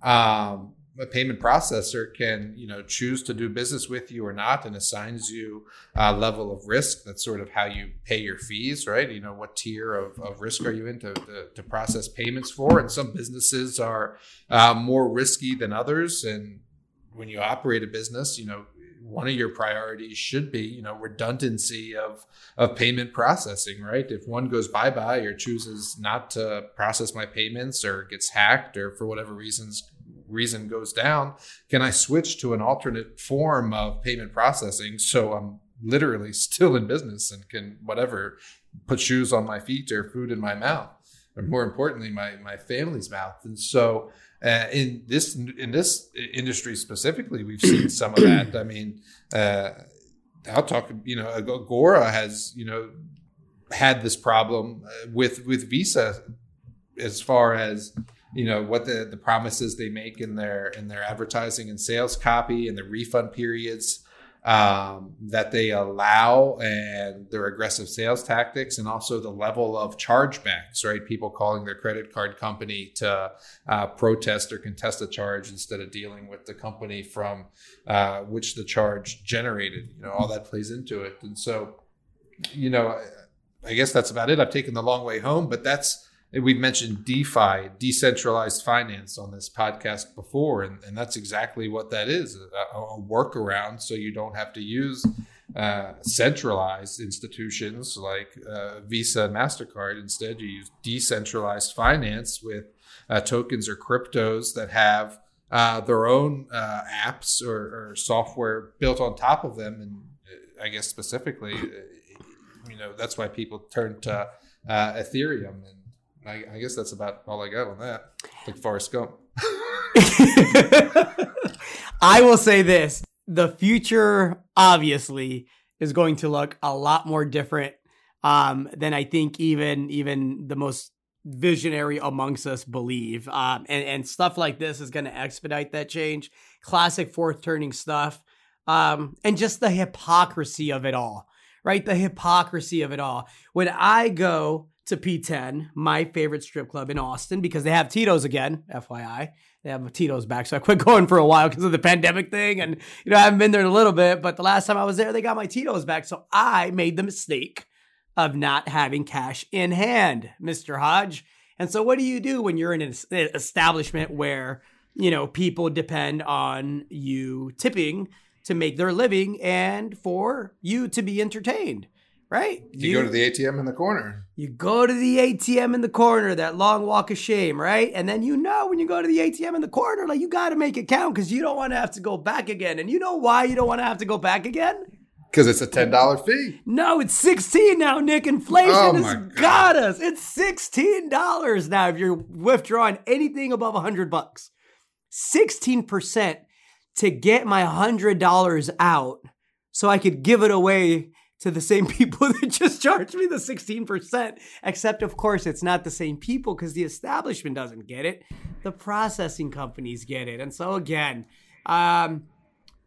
Um, a payment processor can you know choose to do business with you or not and assigns you a level of risk. That's sort of how you pay your fees right? You know what tier of, of risk are you in to, to, to process payments for? And some businesses are uh, more risky than others. And when you operate a business you know one of your priorities should be you know redundancy of of payment processing right? If one goes bye bye or chooses not to process my payments or gets hacked or for whatever reasons reason goes down, can I switch to an alternate form of payment processing so I'm literally still in business and can whatever put shoes on my feet or food in my mouth, or more importantly, my my family's mouth. And so, uh, in this in this industry specifically, we've seen some of that. I mean, uh, I'll talk. You know, Agora has you know had this problem uh, with with Visa as far as you know what the the promises they make in their in their advertising and sales copy and the refund periods um, that they allow and their aggressive sales tactics and also the level of chargebacks right? People calling their credit card company to uh, protest or contest a charge instead of dealing with the company from uh, which the charge generated you know all that plays into it. And so you know I, I guess that's about it. I've taken the long way home but that's we've mentioned DeFi, decentralized finance, on this podcast before, and, and that's exactly what that is a, a workaround so you don't have to use uh, centralized institutions like uh, Visa and MasterCard. Instead, you use decentralized finance with uh, tokens or cryptos that have uh, their own uh, apps or, or, software built on top of them. And uh, I guess specifically, you know, that's why people turn to Ethereum and I, I guess that's about all I got on that. Like Forrest Gump. I will say this the future obviously is going to look a lot more different um, than I think even even the most visionary amongst us believe. Um, and, and stuff like this is going to expedite that change. Classic fourth turning stuff. Um, and just the hypocrisy of it all, right? The hypocrisy of it all. When I go to P10, my favorite strip club in Austin, because they have Tito's again, FYI. They have Tito's back. So I quit going for a while because of the pandemic thing. And, you know, I haven't been there in a little bit, but the last time I was there, they got my Tito's back. So I made the mistake of not having cash in hand, Mr. Hodge. And so what do you do when you're in an establishment where, you know, people depend on you tipping to make their living and for you to be entertained? Right? You, you, go to the ATM in the corner. You go to the ATM in the corner, that long walk of shame, right? And then you know when you go to the ATM in the corner, like you got to make it count because you don't want to have to go back again. And you know why you don't want to have to go back again? Because it's a ten dollar fee. No, it's sixteen now, Nick. Inflation oh has God. got us. It's sixteen dollars now if you're withdrawing anything above a hundred bucks. Sixteen percent to get my hundred dollars out, so I could give it away to the same people that just charged me the 16%. Except, of course, it's not the same people because the establishment doesn't get it. The processing companies get it. And so, again, um,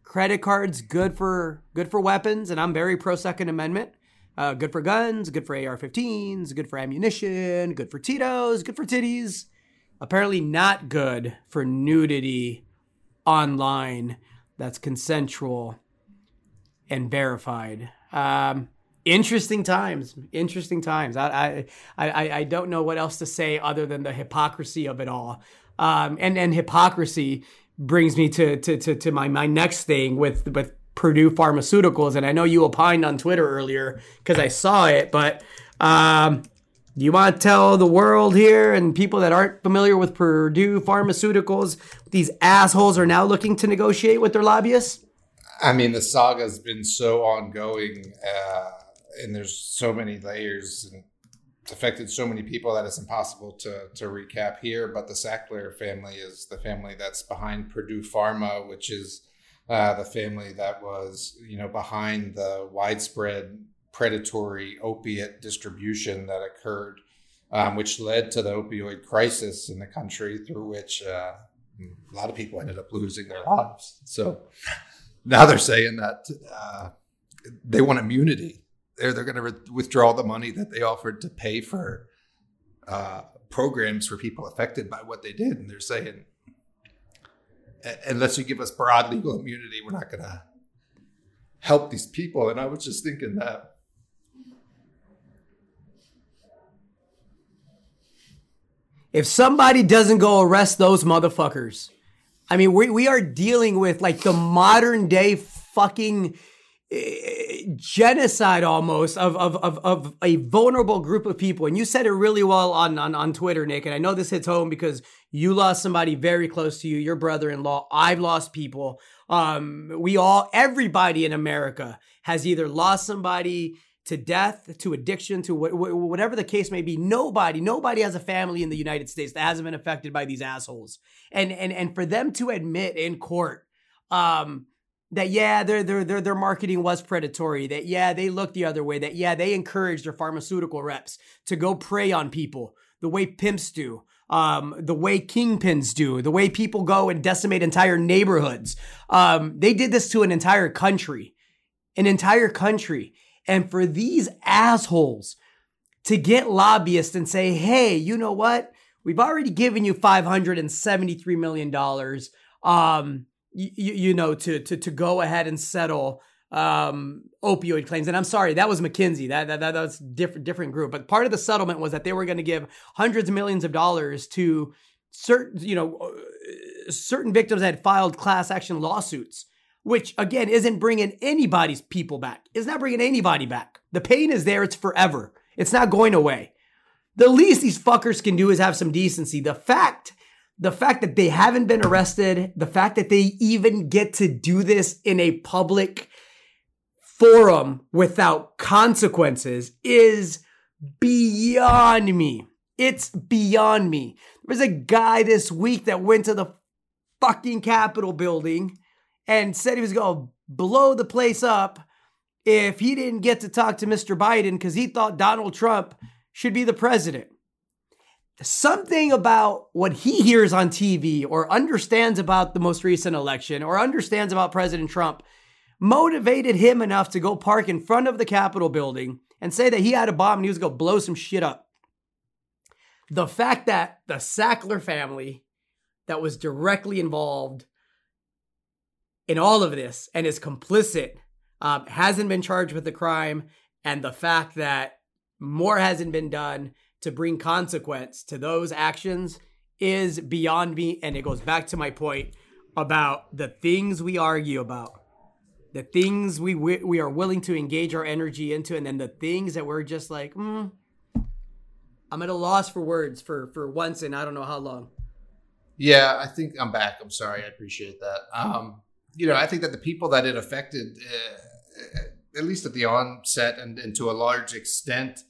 credit cards good for good for weapons, and I'm very pro Second Amendment. Uh, good for guns, good for AR-15s, good for ammunition, good for Tito's, good for titties. Apparently, not good for nudity online. That's consensual and verified. Um, interesting times. Interesting times. I, I I I don't know what else to say other than the hypocrisy of it all. Um, and and hypocrisy brings me to to to, to my my next thing with with Purdue Pharmaceuticals. And I know you opined on Twitter earlier because I saw it, but. Um, you want to tell the world here and people that aren't familiar with Purdue Pharmaceuticals, these assholes are now looking to negotiate with their lobbyists? I mean, the saga's been so ongoing, uh, and there's so many layers and affected so many people that it's impossible to to recap here. But the Sackler family is the family that's behind Purdue Pharma, which is uh, the family that was you know behind the widespread predatory opiate distribution that occurred, um, which led to the opioid crisis in the country, through which uh, a lot of people ended up losing their lives. So now they're saying that uh, they want immunity. They're they're going to re- withdraw the money that they offered to pay for uh, programs for people affected by what they did, and they're saying unless you give us broad legal immunity, we're not going to help these people. And I was just thinking that. If somebody doesn't go arrest those motherfuckers, I mean, we, we are dealing with like the modern day fucking uh, genocide almost of, of, of, of a vulnerable group of people. And you said it really well on, on, on Twitter, Nick. And I know this hits home because you lost somebody very close to you, your brother in law. I've lost people. Um, we all, everybody in America has either lost somebody to death, to addiction, to wh- wh- whatever the case may be. Nobody, nobody has a family in the United States that hasn't been affected by these assholes. And and and for them to admit in court um, that yeah, their their their their marketing was predatory. That yeah, they looked the other way. That yeah, they encouraged their pharmaceutical reps to go prey on people the way pimps do. Um, the way kingpins do, the way people go and decimate entire neighborhoods. Um, they did this to an entire country, an entire country. And for these assholes to get lobbyists and say, hey, you know what? We've already given you $573 million. Um, you, you know, to, to, to go ahead and settle um, opioid claims. And I'm sorry, that was McKinsey. That, that, that, was different, different group. But part of the settlement was that they were going to give hundreds of millions of dollars to certain, you know, uh, certain victims that had filed class action lawsuits, which again isn't bringing anybody's people back. It's not bringing anybody back. The pain is there. It's forever. It's not going away. The least these fuckers can do is have some decency. The fact the fact that they haven't been arrested, the fact that they even get to do this in a public forum without consequences is beyond me. It's beyond me. There was a guy this week that went to the fucking Capitol building and said he was going to blow the place up if he didn't get to talk to Mr. Biden because he thought Donald Trump should be the president something about what he hears on TV or understands about the most recent election or understands about President Trump motivated him enough to go park in front of the Capitol building and say that he had a bomb and he was going to blow some shit up. The fact that the Sackler family that was directly involved in all of this and is complicit um, hasn't been charged with the crime, and the fact that more hasn't been done to bring consequence to those actions is beyond me. And it goes back to my point about the things we argue about, the things we we are willing to engage our energy into, and then the things that we're just like, mm, I'm at a loss for words for for once in I don't know how long. Yeah, I think I'm back. I'm sorry. I appreciate that. Um, you know, I think that the people that it affected, uh, at least at the onset and, and to a large extent,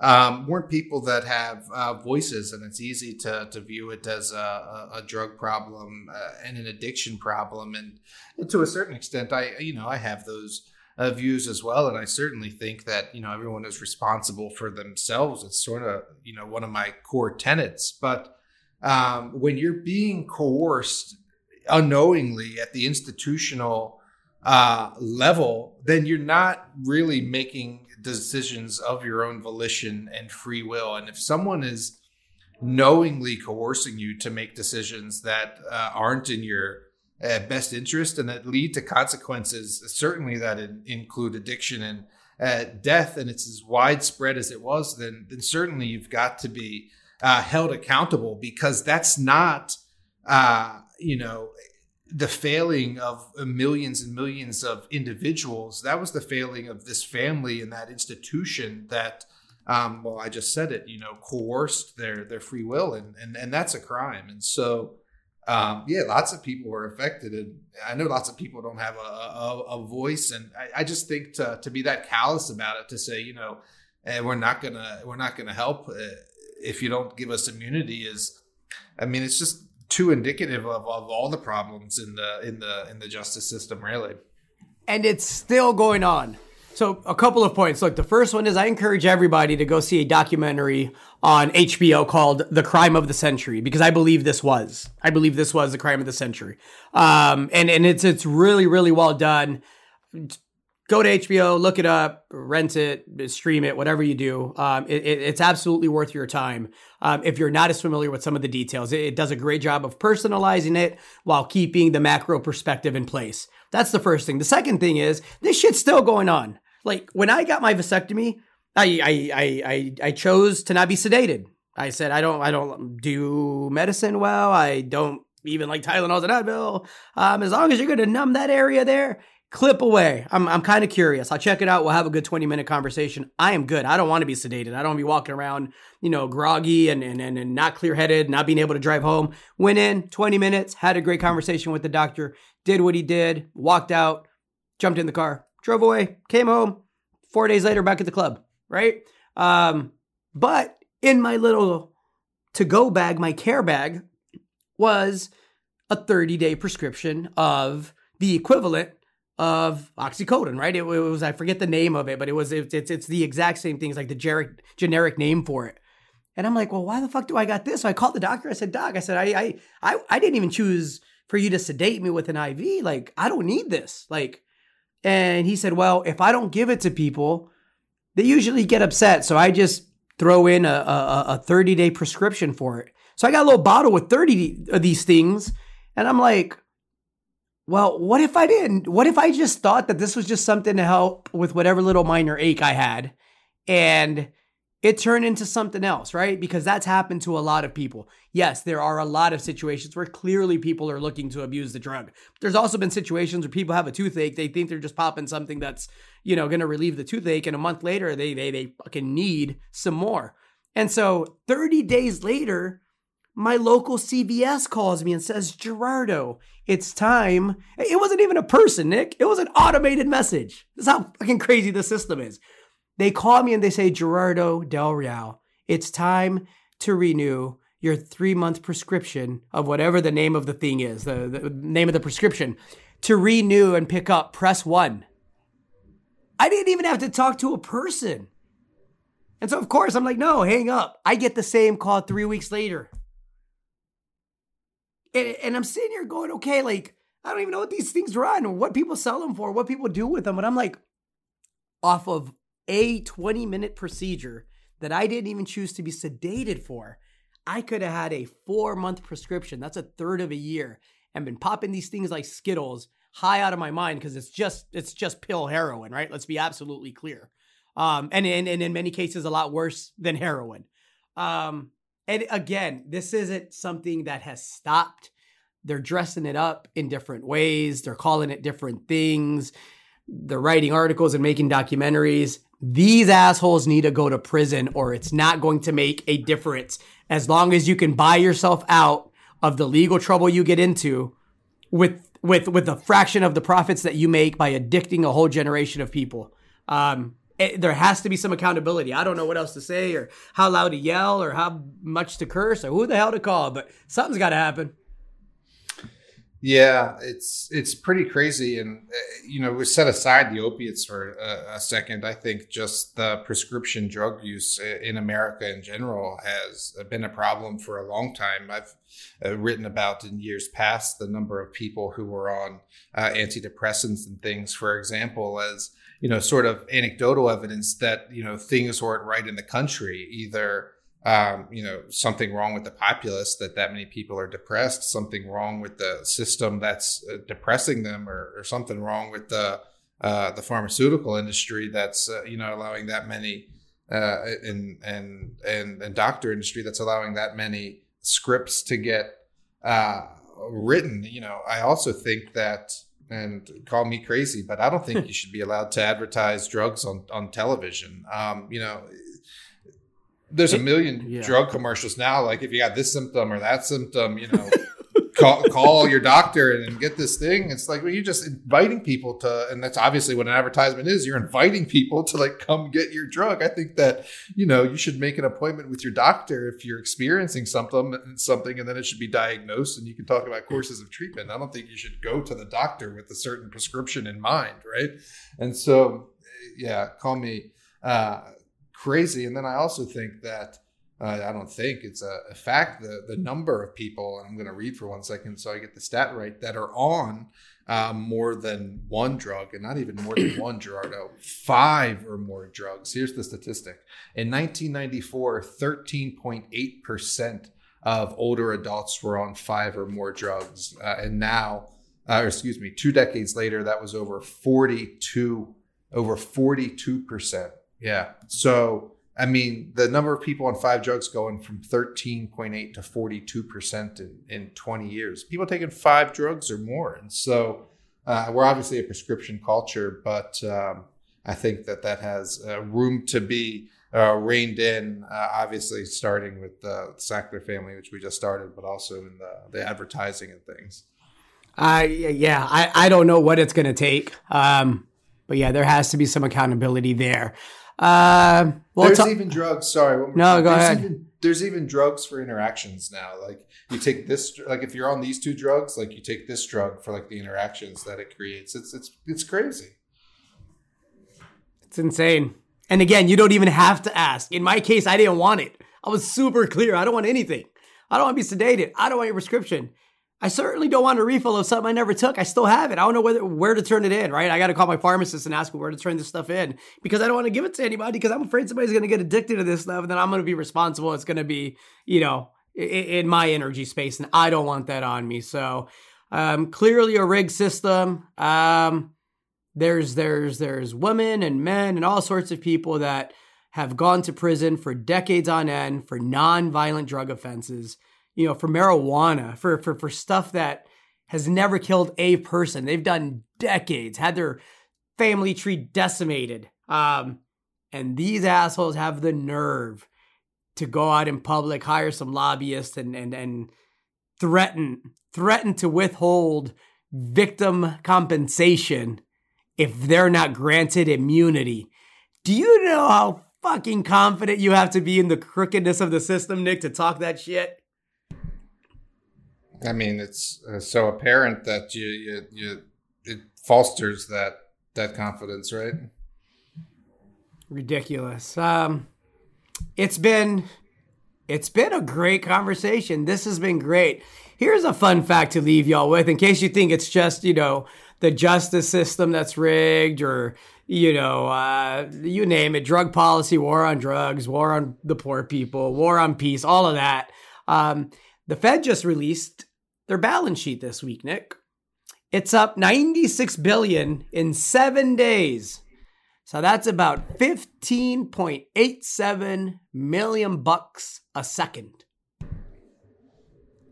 um, weren't people that have uh, voices, and it's easy to to view it as a, a drug problem uh, and an addiction problem, and, and, to a certain extent, I you know I have those uh, views as well, and I certainly think that you know everyone is responsible for themselves. It's sort of you know one of my core tenets, but um, when you're being coerced unknowingly at the institutional uh, level, then you're not really making decisions of your own volition and free will. And if someone is knowingly coercing you to make decisions that uh, aren't in your uh, best interest and that lead to consequences, certainly that in, include addiction and uh, death, and it's as widespread as it was, then then certainly you've got to be uh, held accountable because that's not, uh, you know, the failing of millions and millions of individuals. That was the failing of this family and that institution that, um, well, I just said it, you know, coerced their their free will, and and and that's a crime. And so, um, yeah, lots of people were affected, and I know lots of people don't have a a, a voice, and I, I, just think to to be that callous about it, to say, you know, eh, we're not gonna we're not gonna help eh, if you don't give us immunity is, I mean, it's just too indicative of, of all the problems in the in the in the justice system really. And it's still going on. So a couple of points. Look the first one is i encourage everybody to go see a documentary on hbo called the crime of the century because i believe this was. I believe this was the crime of the century. Um, and and it's it's really really well done go to HBO, look it up, rent it, stream it, whatever you do. Um, it, it, it's absolutely worth your time. Um, if you're not as familiar with some of the details, it, it, does a great job of personalizing it while keeping the macro perspective in place. That's the first thing. The second thing is this shit's still going on. Like when I got my vasectomy, I I I I, I chose to not be sedated. I said I don't I don't do medicine well. I don't even like Tylenol and Advil. Um, as long as you're going to numb that area there, clip away. I'm, I'm kind of curious. I'll check it out. We'll have a good 20 minute conversation. I am good. I don't want to be sedated. I don't want to be walking around, you know, groggy and, and, and, and not clear headed, not being able to drive home. Went in 20 minutes, had a great conversation with the doctor, did what he did, walked out, jumped in the car, drove away, came home, Four days later, back at the club, right? Um, but in my little to go bag, my care bag was a 30 day prescription of the equivalent of oxycodone, right? It, it, was I forget the name of it, but it was it, it's it's the exact same thing. It's like the generic generic name for it. And I'm like, well, why the fuck do I got this? So I called the doctor. I said, Doc, I said, I I I, I didn't even choose for you to sedate me with an IV. Like, I don't need this. Like, and he said, well, if I don't give it to people, they usually get upset. So I just throw in a, a, a 30 day prescription for it. So I got a little bottle with 30 of these things. And I'm like, well, what if I didn't? What if I just thought that this was just something to help with whatever little minor ache I had? And it turned into something else, right? Because that's happened to a lot of people. Yes, there are a lot of situations where clearly people are looking to abuse the drug. There's also been situations where people have a toothache, they think they're just popping something that's, you know, going to relieve the toothache and a month later they they they fucking need some more. And so 30 days later, my local CVS calls me and says, Gerardo, it's time. It wasn't even a person, Nick. It was an automated message. This is how fucking crazy the system is. They call me and they say, Gerardo Del Real, it's time to renew your three month prescription of whatever the name of the thing is, the, the name of the prescription. To renew and pick up, press one. I didn't even have to talk to a person. And so, of course, I'm like, no, hang up. I get the same call three weeks later. And, and I'm sitting here going, okay, like, I don't even know what these things run, or what people sell them for, what people do with them. And I'm like, off of a 20 minute procedure that I didn't even choose to be sedated for, I could have had a four month prescription. That's a third of a year and been popping these things like Skittles high out of my mind because it's just it's just pill heroin, right? Let's be absolutely clear. Um, and, and, and in many cases, a lot worse than heroin. Um, and again, this isn't something that has stopped. They're dressing it up in different ways. They're calling it different things. They're writing articles and making documentaries. These assholes need to go to prison or it's not going to make a difference. As long as you can buy yourself out of the legal trouble you get into with with with a fraction of the profits that you make by addicting a whole generation of people. Um, it, there has to be some accountability. I don't know what else to say or how loud to yell or how much to curse or who the hell to call, but something's got to happen. Yeah, it's it's pretty crazy, and uh, you know we set aside the opiates for a, a, second. I think just the prescription drug use in America in general has been a problem for a long time. I've written about in years past the number of people who were on uh, antidepressants and things, for example, as you know, sort of anecdotal evidence that you know things weren't right in the country, either um, you know, something wrong with the populace that that many people are depressed, something wrong with the system that's uh, depressing them, or, or, something wrong with the uh, the pharmaceutical industry that's uh, you know allowing that many uh, and and and doctor industry that's allowing that many scripts to get uh, written. You know, I also think that and call me crazy, but I don't think you should be allowed to advertise drugs on on television. Um, you know, there's a million yeah. drug commercials now. Like if you got this symptom or that symptom, you know, call, call your doctor and, get this thing. It's like well, you're just inviting people to, and that's obviously what an advertisement is. You're inviting people to like come get your drug. I think that you know you should make an appointment with your doctor if you're experiencing something, something, and then it should be diagnosed, and you can talk about courses of treatment. I don't think you should go to the doctor with a certain prescription in mind, right? And so, yeah, call me. Uh, crazy. And then I also think that uh, I don't think it's a, a, fact the the number of people, and I'm going to read for one second so I get the stat right, that are on um, more than one drug, and not even more than one, Gerardo, five or more drugs. Here's the statistic: in 1994, 13.8 percent of older adults were on five or more drugs, uh, and now, uh, excuse me, two decades later, that was over 42, over 42 percent. Yeah. So, I mean, the number of people on five drugs going from 13.8 to 42% in, in 20 years. People taking five drugs or more. And so uh, we're obviously a prescription culture, but um, I think that that has uh, room to be uh, reined in, uh, obviously, starting with the Sackler family, which we just started, but also in the, the advertising and things. Uh, yeah, I, I don't know what it's going to take. Um, but yeah, there has to be some accountability there. Uh, well, there's even drugs. Sorry, no, go there's ahead. Even, there's even drugs for interactions now. Like you take this, like if you're on these two drugs, like you take this drug for like the interactions that it creates. It's it's it's crazy. It's insane. And again, you don't even have to ask. In my case, I didn't want it. I was super clear. I don't want anything. I don't want to be sedated. I don't want your prescription. I certainly don't want a refill of something I never took. I still have it. I don't know whether where to turn it in, right? I got to call my pharmacist and ask where to turn this stuff in because I don't want to give it to anybody because I'm afraid somebody's going to get addicted to this stuff and then I'm going to be responsible. It's going to be, you know, in, in, my energy space and I don't want that on me. So, um, clearly a rigged system. Um, there's there's there's women and men and all sorts of people that have gone to prison for decades on end for non-violent drug offenses you know, for marijuana, for for for stuff that has never killed a person. They've done decades, had their family tree decimated. Um, and these assholes have the nerve to go out in public, hire some lobbyists and and and threaten threaten to withhold victim compensation if they're not granted immunity. Do you know how fucking confident you have to be in the crookedness of the system, Nick, to talk that shit? I mean, it's uh, so apparent that you, you you it fosters that that confidence, right? Ridiculous. Um, it's been it's been a great conversation. This has been great. Here's a fun fact to leave y'all with, in case you think it's just you know the justice system that's rigged, or you know, uh, you name it, drug policy, war on drugs, war on the poor people, war on peace, all of that. Um, the Fed just released their balance sheet this week, Nick. It's up 96 billion in 7 days. So that's about 15.87 million bucks a second.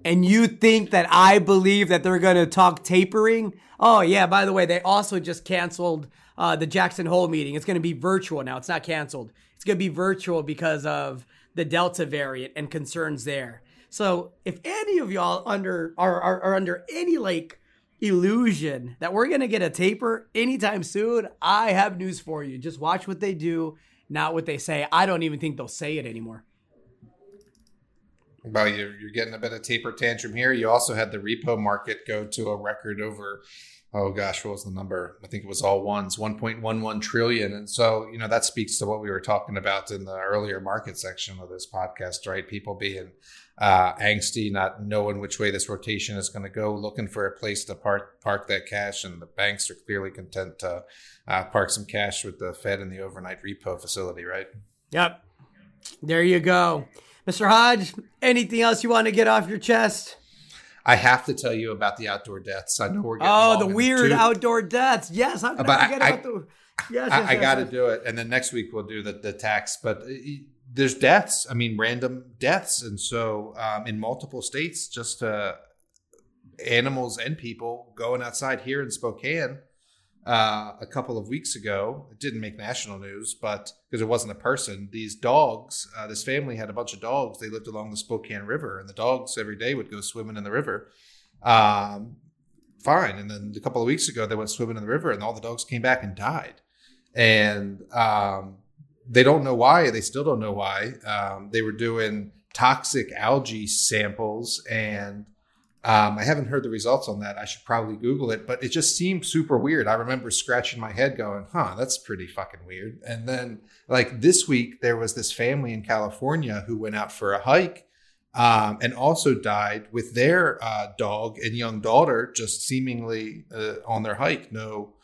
And you think that I believe that they're going to talk tapering? Oh, yeah, by the way, they also just canceled uh, the Jackson Hole meeting. It's going to be virtual now. It's not canceled. It's going to be virtual because of the Delta variant and concerns there. So if any of y'all under are, are, are under any like illusion that we're gonna get a taper anytime soon, I have news for you. Just watch what they do, not what they say. I don't even think they'll say it anymore. Well, you're, you're getting a bit of taper tantrum here. You also had the repo market go to a record over oh gosh, what was the number? I think it was all ones, 1.11 trillion. And so, you know, that speaks to what we were talking about in the earlier market section of this podcast, right? People being uh, angsty, not knowing which way this rotation is going to go, looking for a place to park park that cash, and the banks are clearly content to uh, park some cash with the Fed and the overnight repo facility, right? Yep. There you go, Mr. Hodge. Anything else you want to get off your chest? I have to tell you about the outdoor deaths. I know we're getting oh the weird the outdoor deaths. Yes, how can I about the? Yes, I, yes, I got to do it, and then next week we'll do the the tax. But uh, there's deaths. I mean, random deaths, and so um, in multiple states, just uh, animals and people going outside here in Spokane uh, a couple of weeks ago. It didn't make national news, but because it wasn't a person, these dogs, uh, this family had a bunch of dogs. They lived along the Spokane River, and the dogs every day would go swimming in the river. Um, fine. And then a couple of weeks ago, they went swimming in the river, and all the dogs came back and died. And um, they don't know why. They still don't know why. Um, they were doing toxic algae samples, and um, I haven't heard the results on that. I should probably Google it, but it just seemed super weird. I remember scratching my head, going, "Huh, that's pretty fucking weird." And then, like this week, there was this family in California who went out for a hike. Um, and also died with their uh, dog and young daughter just seemingly uh, on their hike. No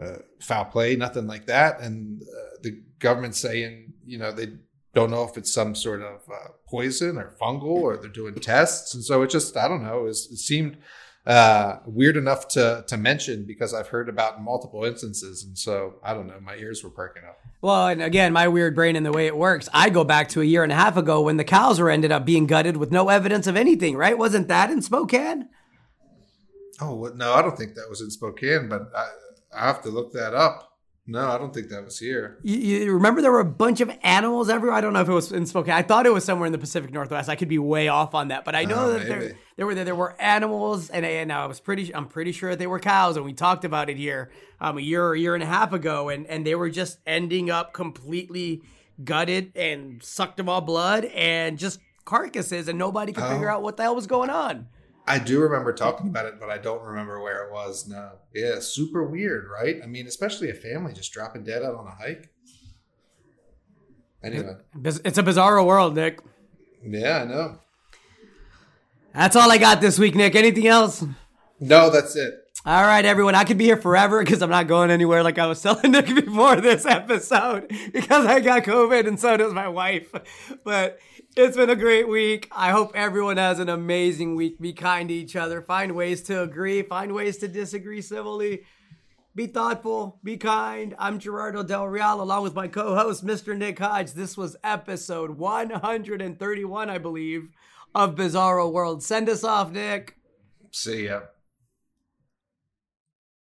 uh, foul play, nothing like that. And uh, the government saying, you know, they don't know if it's some sort of uh, poison or fungal or they're doing tests. And so it just, I don't know, it, was, it seemed uh, weird enough to, to mention because I've heard about multiple instances. And so I don't know, my ears were perking up. Well, and again, my weird brain and the way it works, I go back to a year and a half ago when the cows were ended up being gutted with no evidence of anything, right? Wasn't that in Spokane? Oh, no, I don't think that was in Spokane, but I, I have to look that up. No, I don't think that was here. You, you remember there were a bunch of animals everywhere? I don't know if it was in Spokane. I thought it was somewhere in the Pacific Northwest. I could be way off on that, but I know Oh, that there, there were there were animals, and, and I was pretty I'm pretty sure that they were cows, and we talked about it here um, a year or a year and a half ago, and and they were just ending up completely gutted and sucked of all blood and just carcasses, and nobody could figure Oh. out what the hell was going on. I do remember talking about it, but I don't remember where it was. No. Yeah, super weird, right? I mean, especially a family just dropping dead out on a hike. Anyway, It's a bizarre world, Nick. yeah, I know. That's all I got this week, Nick. Anything else? No, that's it. All right, everyone. I could be here forever because I'm not going anywhere like I was telling Nick before this episode because I got COVID and so does my wife. But it's been a great week. I hope everyone has an amazing week. Be kind to each other. Find ways to agree. Find ways to disagree civilly. Be thoughtful. Be kind. I'm Gerardo Del Real along with my co host, Mr. Nick Hodge. This was episode 131, I believe, of Bizarro World. Send us off, Nick. See ya.